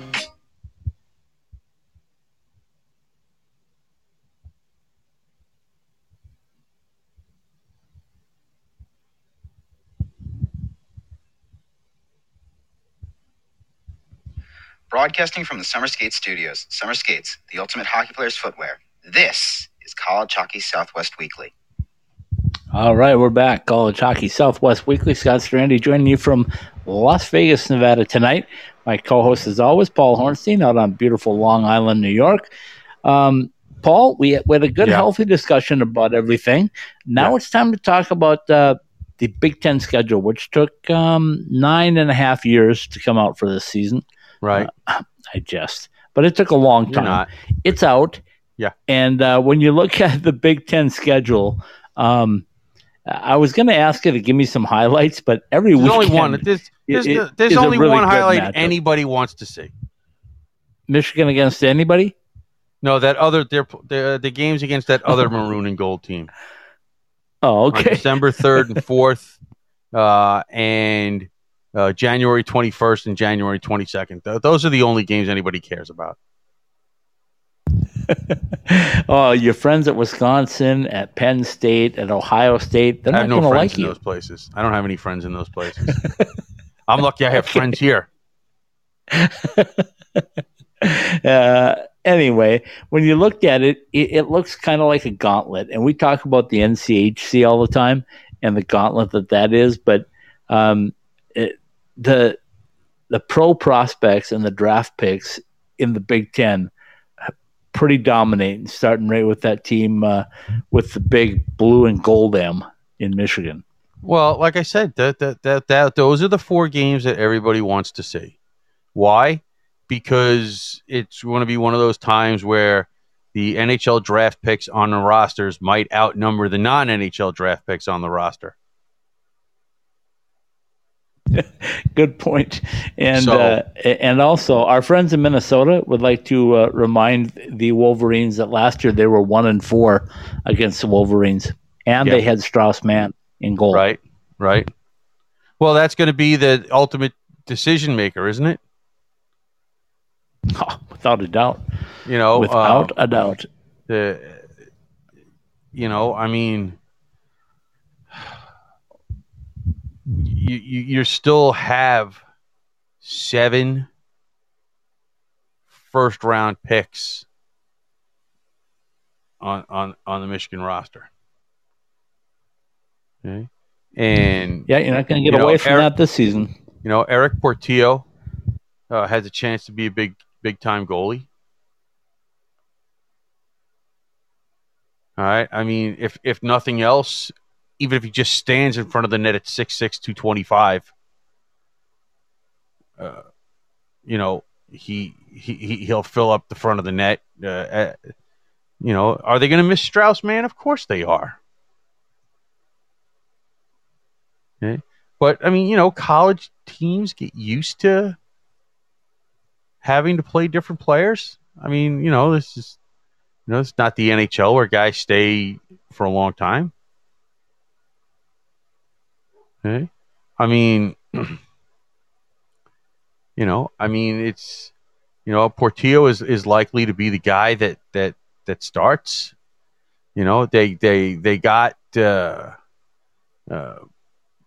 Broadcasting from the Summer Skates Studios, Summer Skates, the ultimate hockey player's footwear. This is College Hockey Southwest Weekly. All right, we're back. College Hockey Southwest Weekly. Scott Strandy joining you from Las Vegas, Nevada tonight. My co-host, as always, Paul Hornstein, out on beautiful Long Island, New York. Um, Paul, we, we had a good, Yeah. healthy discussion about everything. Now Yeah. it's time to talk about uh, the Big Ten schedule, which took um, nine and a half years to come out for this season. Right. I jest, but it took a long time. not. It's out. Yeah. And uh, when you look at the Big Ten schedule, um, I was going to ask you to give me some highlights, but every There's only weekend, one. There's, there's, it- there's only really one highlight matchup. anybody wants to see. Michigan against anybody. No, that other they're, the the games against that other maroon and gold team Oh, on okay. December third and fourth, uh, and uh, January twenty first and January twenty second. Th- those are the only games anybody cares about. oh, your friends at Wisconsin, at Penn State, at Ohio State, they're I not have no going to friends like in you. those places. I don't have any friends in those places. I'm lucky I have Okay. friends here. uh, anyway, when you look at it, it, it looks kind of like a gauntlet. And we talk about the NCHC all the time and the gauntlet that that is. But um, it, the the pro prospects and the draft picks in the Big Ten pretty dominating, starting right with that team uh, with the big blue and gold M in Michigan. Well, like I said, that, that that that those are the four games that everybody wants to see. Why? Because it's going to be one of those times where the NHL draft picks on the rosters might outnumber the non NHL draft picks on the roster. Good point. And So- uh, and also, our friends in Minnesota would like to uh, remind the Wolverines that last year they were one and four against the Wolverines, and Yeah. they had Strauss Mann in goal. Right, right. Well, that's going to be the ultimate decision maker, isn't it? Oh, without a doubt. You know, Without uh, a doubt. the you know i mean you, you you still have seven first round picks on on on the michigan roster okay and Yeah, you're not going to get know, away from Erik- that this season. you know Erik Portillo uh, has a chance to be a big big time goalie All right. I mean, if if nothing else, even if he just stands in front of the net at 6'6", 225, uh, you know, he, he he- he'll fill up the front of the net. Uh, uh, you know, are they going to miss Strauss Mann? Of course they are. Okay. But I mean, you know, college teams get used to having to play different players. I mean, you know, this is you know, it's not the NHL where guys stay for a long time. Okay. I mean, you know, I mean, it's, you know, Portillo is, is likely to be the guy that, that, that starts. You know, they, they, they got, uh, uh,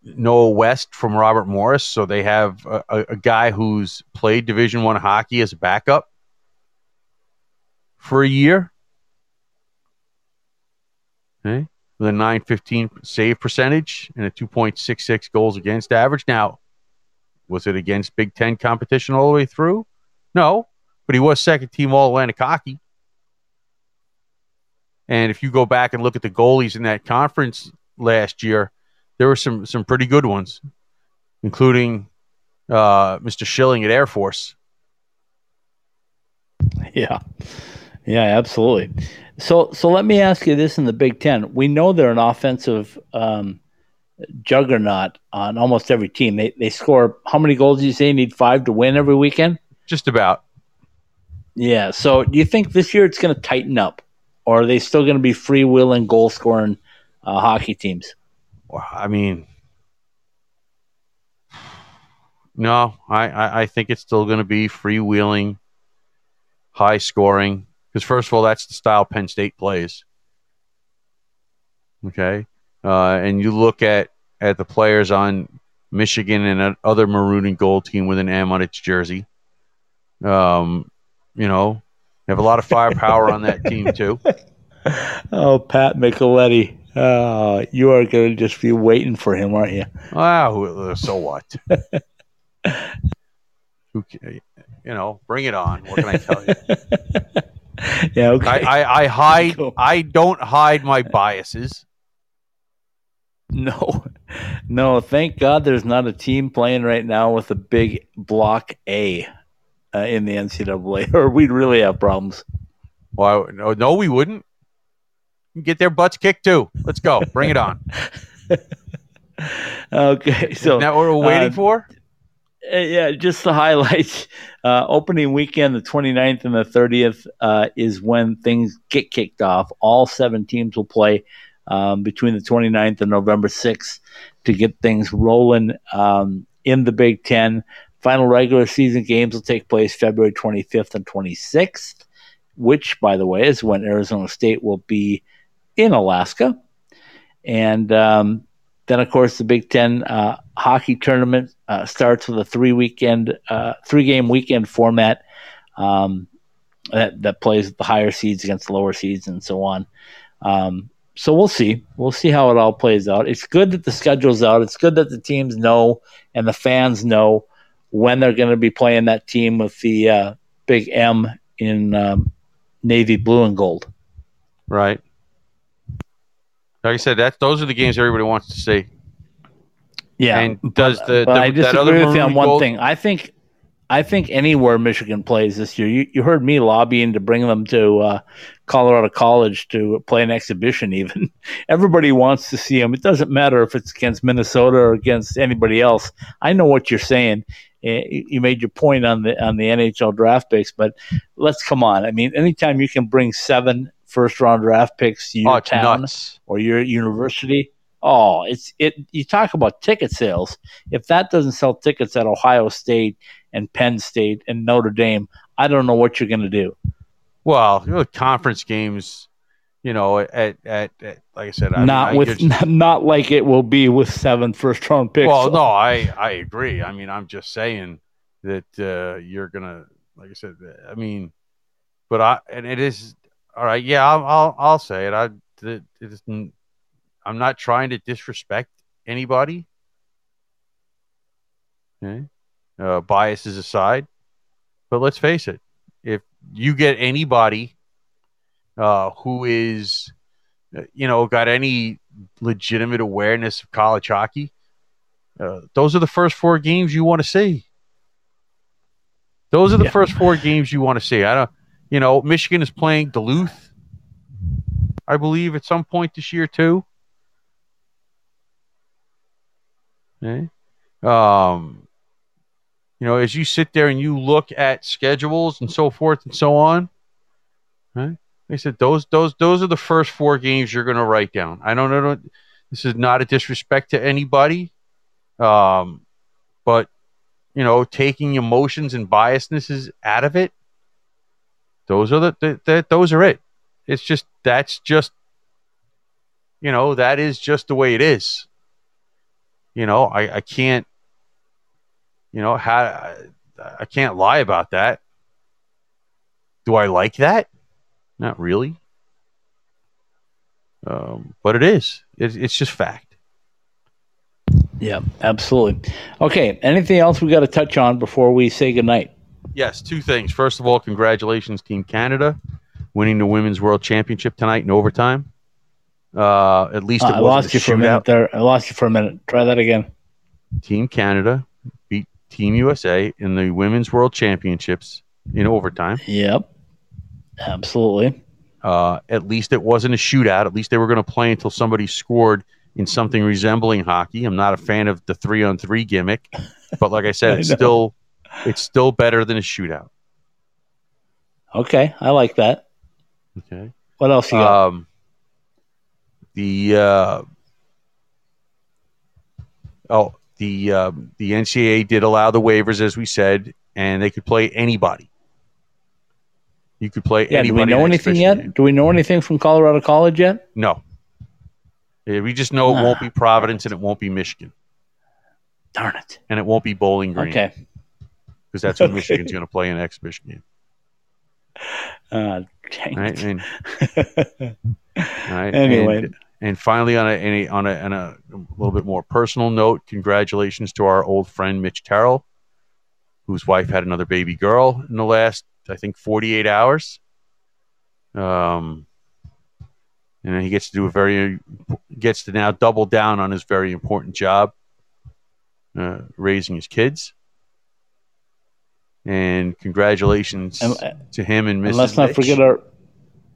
Noah West from Robert Morris, so they have a, a, guy who's played Division One hockey as a backup for a year. Okay. With a 915 save percentage and a 2.66 goals against average. Now, was it against Big Ten competition all the way through? No, but he was second team All Atlantic hockey. And if you go back and look at the goalies in that conference last year, there were some some pretty good ones, including uh, Mr. Schilling at Air Force. Yeah. Yeah, absolutely. So so let me ask you this in the Big Ten. We know they're an offensive um, juggernaut on almost every team. They they score how many goals do you say you need five to win every weekend? Just about. Yeah. So do you think this year it's going to tighten up, or are they still going to be freewheeling goal scoring uh, hockey teams? Well, I mean, no, I, I, I think it's still going to be freewheeling, high scoring. Because first of all, that's the style Penn State plays. Okay, uh, and you look at at the players on Michigan and other maroon and gold team with an M on its jersey. Um, you know, they have a lot of firepower on that team too. Oh, Pat Micheletti. Oh, you are going to just be waiting for him, aren't you? Wow, so what? Who, you know, bring it on. What can I tell you? Yeah. Okay. I, I, I hide. Cool. I don't hide my biases. No, no. Thank God there's not a team playing right now with a big block A uh, in the NCAA, or we'd really have problems. Well, no, no, we wouldn't. Get their butts kicked too. Let's go. Bring it on. Okay, so that what we're waiting uh, for? Uh, yeah, just the highlights. Uh, opening weekend, the 29th and the 30th, uh, is when things get kicked off. All seven teams will play um, between the 29th and November 6th to get things rolling um, in the Big Ten. Final regular season games will take place February 25th and 26th, which, by the way, is when Arizona State will be in Alaska. And um, then, of course, the Big Ten uh, hockey tournament uh, starts with a three weekend, uh, three game weekend format um, that that plays the higher seeds against the lower seeds and so on. Um, so we'll see. We'll see how it all plays out. It's good that the schedule's out. It's good that the teams know and the fans know when they're going to be playing that team with the uh, big M in um, navy blue and gold. Right. Like I said, that those are the games everybody wants to see. Yeah, And does the, but the I that other disagree with you on one gold- thing. I think, I think anywhere Michigan plays this year, you, you heard me lobbying to bring them to uh, Colorado College to play an exhibition. Even everybody wants to see them. It doesn't matter if it's against Minnesota or against anybody else. I know what you're saying. Eh, You you made your point on the on the NHL draft picks, but let's come on. I mean, anytime you can bring seven first round draft picks to your Oh, town nuts. or your university. Oh, it's it. You talk about ticket sales. If that doesn't sell tickets at Ohio State and Penn State and Notre Dame, I don't know what you're going to do. Well, you know, conference games, you know, at at, at like I said, I mean, not I with just- not like it will be with seven first round picks. Well, no, I I agree. I mean, I'm just saying that uh, you're gonna, like I said, I mean, but I and it is all right. Yeah, I'll I'll, I'll say it. I it, isn't. I'm not trying to disrespect anybody. Okay, uh, biases aside, but let's face it: if you get anybody uh, who is, uh, you know, got any legitimate awareness of college hockey, uh, those are the first four games you want to see. Those are the Yeah. first four games you want to see. I don't, you know, Michigan is playing Duluth, I believe, at some point this year too. Okay. Um, you know, as you sit there and you look at schedules and so forth and so on, right? They said those those those are the first four games you're going to write down. I don't know. This is not a disrespect to anybody, um, but you know, taking emotions and biasnesses out of it. Those are the, the, the those are it. It's just that's just you know that is just the way it is. You know, I, I can't you know how I, I can't lie about that. Do I like that? Not really. Um, but it is. It, it's just fact. yeah, absolutely. Okay, anything else we got to touch on before we say goodnight? Yes, two things. First of all, congratulations, Team Canada, winning the Women's World Championship tonight in overtime. Uh, at least Uh, it I wasn't lost you for a minute shootout. there. I lost you for a minute. Try that again. Team Canada beat Team USA in the Women's World Championships in overtime. Yep, absolutely. Uh, at least it wasn't a shootout. At least they were going to play until somebody scored in something resembling hockey. I'm not a fan of the three on three gimmick, but like I said, I it's still it's still better than a shootout. Okay, I like that. Okay. What else you got? Um, the uh, oh the um, the NCAA did allow the waivers as we said, and they could play anybody. You could play yeah, do we anybody. know anything yet? game. Do we know anything from Colorado College yet? No. Yeah, we just know it won't Ah. be Providence and it won't be Michigan Darn it. and it won't be Bowling Green Okay. Because that's Okay. Michigan's going to play in an exhibition game. Uh, dang Right? And, right? Anyway. And, and finally, on a, any on a, on a little bit more personal note, congratulations to our old friend Mitch Terrell, whose wife had another baby girl in the last, I think, 48 hours. Um, and he gets to do a very, gets to now double down on his very important job, uh, raising his kids. And congratulations And, uh, to him and Mrs. And let's not Mitch. forget our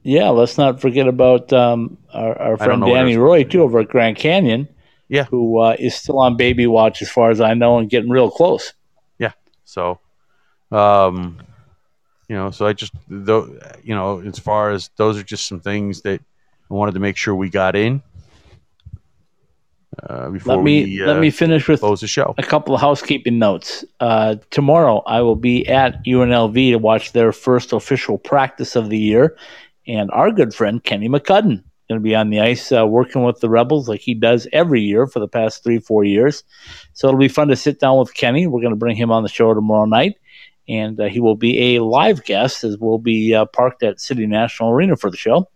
yeah, let's not forget about um, our, our friend Danny Roy too over at Grand Canyon. Yeah. who uh, is still on baby watch as far as I know and getting real close. Yeah. So, um, you know, so I just, though, you know, as far as those are just some things that I wanted to make sure we got in uh, before Let me we uh, let me finish with close the show. a couple of housekeeping notes. Uh, tomorrow, I will be at UNLV to watch their first official practice of the year, and our good friend Kenny McCudden going to be on the ice uh, working with the Rebels like he does every year for the past three four years. So it'll be fun to sit down with Kenny. We're going to bring him on the show tomorrow night. And uh, he will be a live guest as we'll be uh, parked at City National Arena for the show.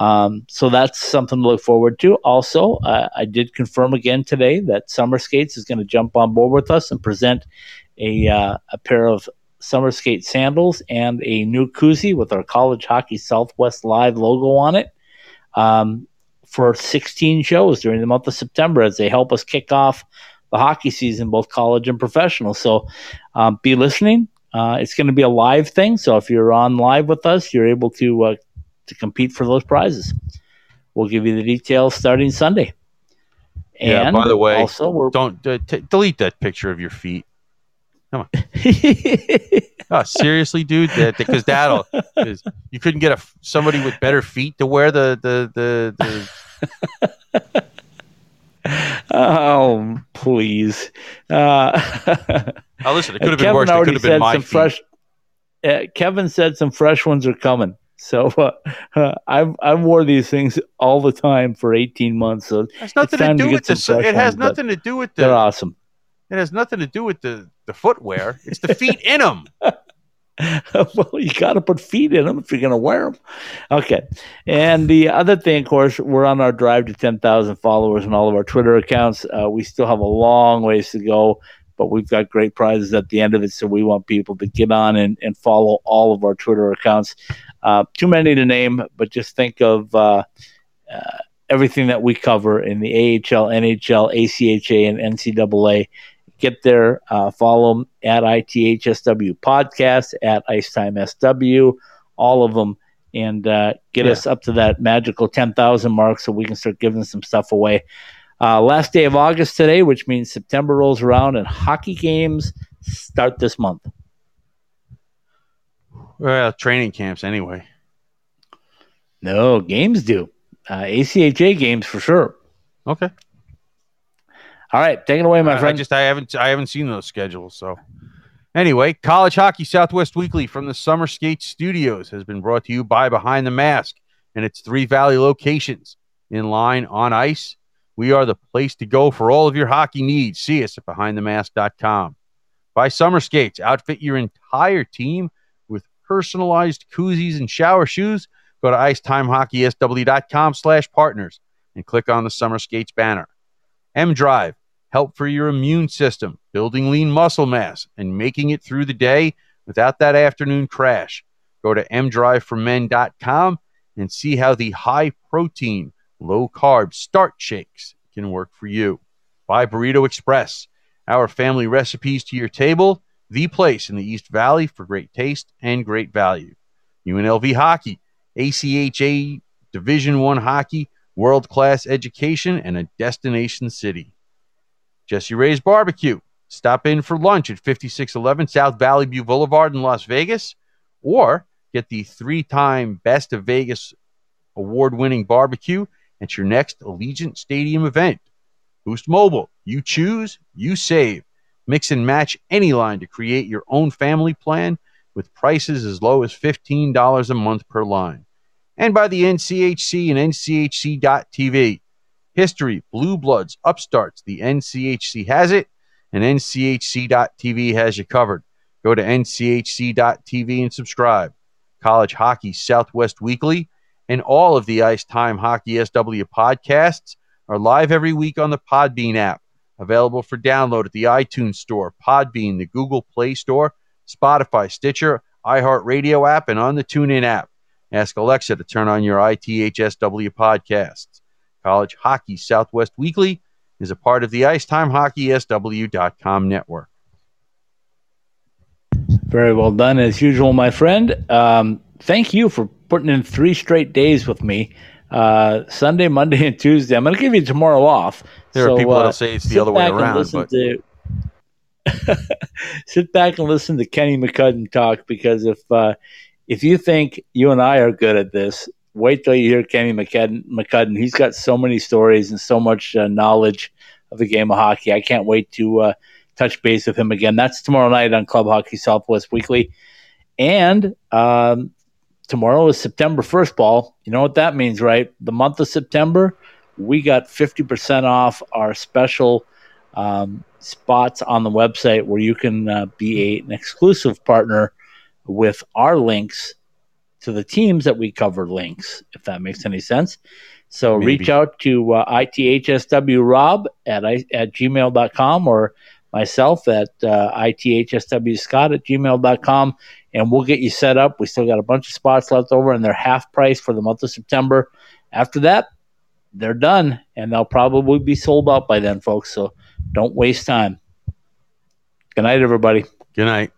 Um, so that's something to look forward to. Also, uh, I did confirm again today that Summer Skates is going to jump on board with us and present a uh, a pair of Summer Skate sandals and a new koozie with our College Hockey Southwest Live logo on it um, for 16 shows during the month of September as they help us kick off the hockey season, both college and professional. So um, be listening. Uh, it's going to be a live thing. So if you're on live with us, you're able to uh, to compete for those prizes. We'll give you the details starting Sunday. And yeah. By the way, also we're don't uh, t- delete that picture of your feet. Come on. oh, seriously, dude? That because that'll cause you couldn't get a somebody with better feet to wear the the the. the... oh, please! Uh, oh, listen, it could have been worse. It could have been my feet. Fresh, uh, Kevin said some fresh ones are coming. So uh, uh, I've I've wore these things all the time for 18 months. So it has nothing to do to with the. It has ones, nothing to do with the. They're awesome. It has nothing to do with the the footwear. It's the feet in them. well, you got to put feet in them if you're going to wear them. Okay. And the other thing, of course, we're on our drive to 10,000 followers on all of our Twitter accounts. Uh, we still have a long ways to go, but we've got great prizes at the end of it. So we want people to get on and, and follow all of our Twitter accounts. Uh, too many to name, but just think of uh, uh everything that we cover in the AHL, NHL, ACHA, and NCAA get there, uh, follow them at ITHSW Podcast, at Icetime SW, all of them, and uh, get yeah. us up to that magical 10,000 mark so we can start giving some stuff away. Uh, last day of August today, which means September rolls around and hockey games start this month. Well, training camps anyway. No, games do. Uh, ACHA games for sure. Okay. All right, take it away, my I, friend. I just I haven't I haven't seen those schedules. So anyway, College Hockey Southwest Weekly from the Summer Skate Studios has been brought to you by Behind the Mask and its three valley locations in line on ice. We are the place to go for all of your hockey needs. See us at behindthemask.com. By Summer Skates, outfit your entire team personalized koozies and shower shoes. Go to icetimehockeysw.com slash partners and click on the Summer Skates banner. M Drive, help for your immune system, building lean muscle mass, and making it through the day without that afternoon crash. Go to mdriveformen.com and see how the high protein, low carb start shakes can work for you. By Burrito Express, our family recipes to your table, the place in the East Valley for great taste and great value. UNLV Hockey, ACHA Division One Hockey, world class education, and a destination city. Jessie Rae's Barbecue. Stop in for lunch at 5611 South Valley View Boulevard in Las Vegas, or get the three time Best of Vegas award winning barbecue at your next Allegiant Stadium event. Boost Mobile. You choose, you save. Mix and match any line to create your own family plan with prices as low as $15 a month per line and by the NCHC and NCHC.TV. History, Blue Bloods, Upstarts, the NCHC has it, and NCHC.TV has you covered. Go to NCHC.TV and subscribe. College Hockey Southwest Weekly and all of the Ice Time Hockey SW podcasts are live every week on the Podbean app, available for download at the iTunes Store, Podbean, the Google Play Store, Spotify, Stitcher, iHeartRadio app, and on the TuneIn app. Ask Alexa to turn on your ITHSW podcasts. College Hockey Southwest Weekly is a part of the IcetimeHockeySW.com network. Very well done, as usual, my friend. Um, thank you for putting in three straight days with me. Uh, Sunday, Monday, and Tuesday. I'm going to give you tomorrow off. There so, are people uh, that say it's the other way around. But... To, sit back and listen to Kenny McCudden talk because if uh, if you think you and I are good at this, wait till you hear Kenny McCudden. McCudden. He's got so many stories and so much uh, knowledge of the game of hockey. I can't wait to uh, touch base with him again. That's tomorrow night on Club Hockey Southwest Weekly. And um, tomorrow is September 1st ball. You know what that means, right? The month of September, we got 50% off our special um, spots on the website where you can uh, be a, an exclusive partner with our links to the teams that we cover links, if that makes any sense. So Maybe. reach out to uh, ithswrob at, at gmail.com or myself at uh, ithswscott at gmail.com and we'll get you set up. We still got a bunch of spots left over and they're half price for the month of September. After that, they're done and they'll probably be sold out by then, folks. So Don't waste time. Good night, everybody. Good night.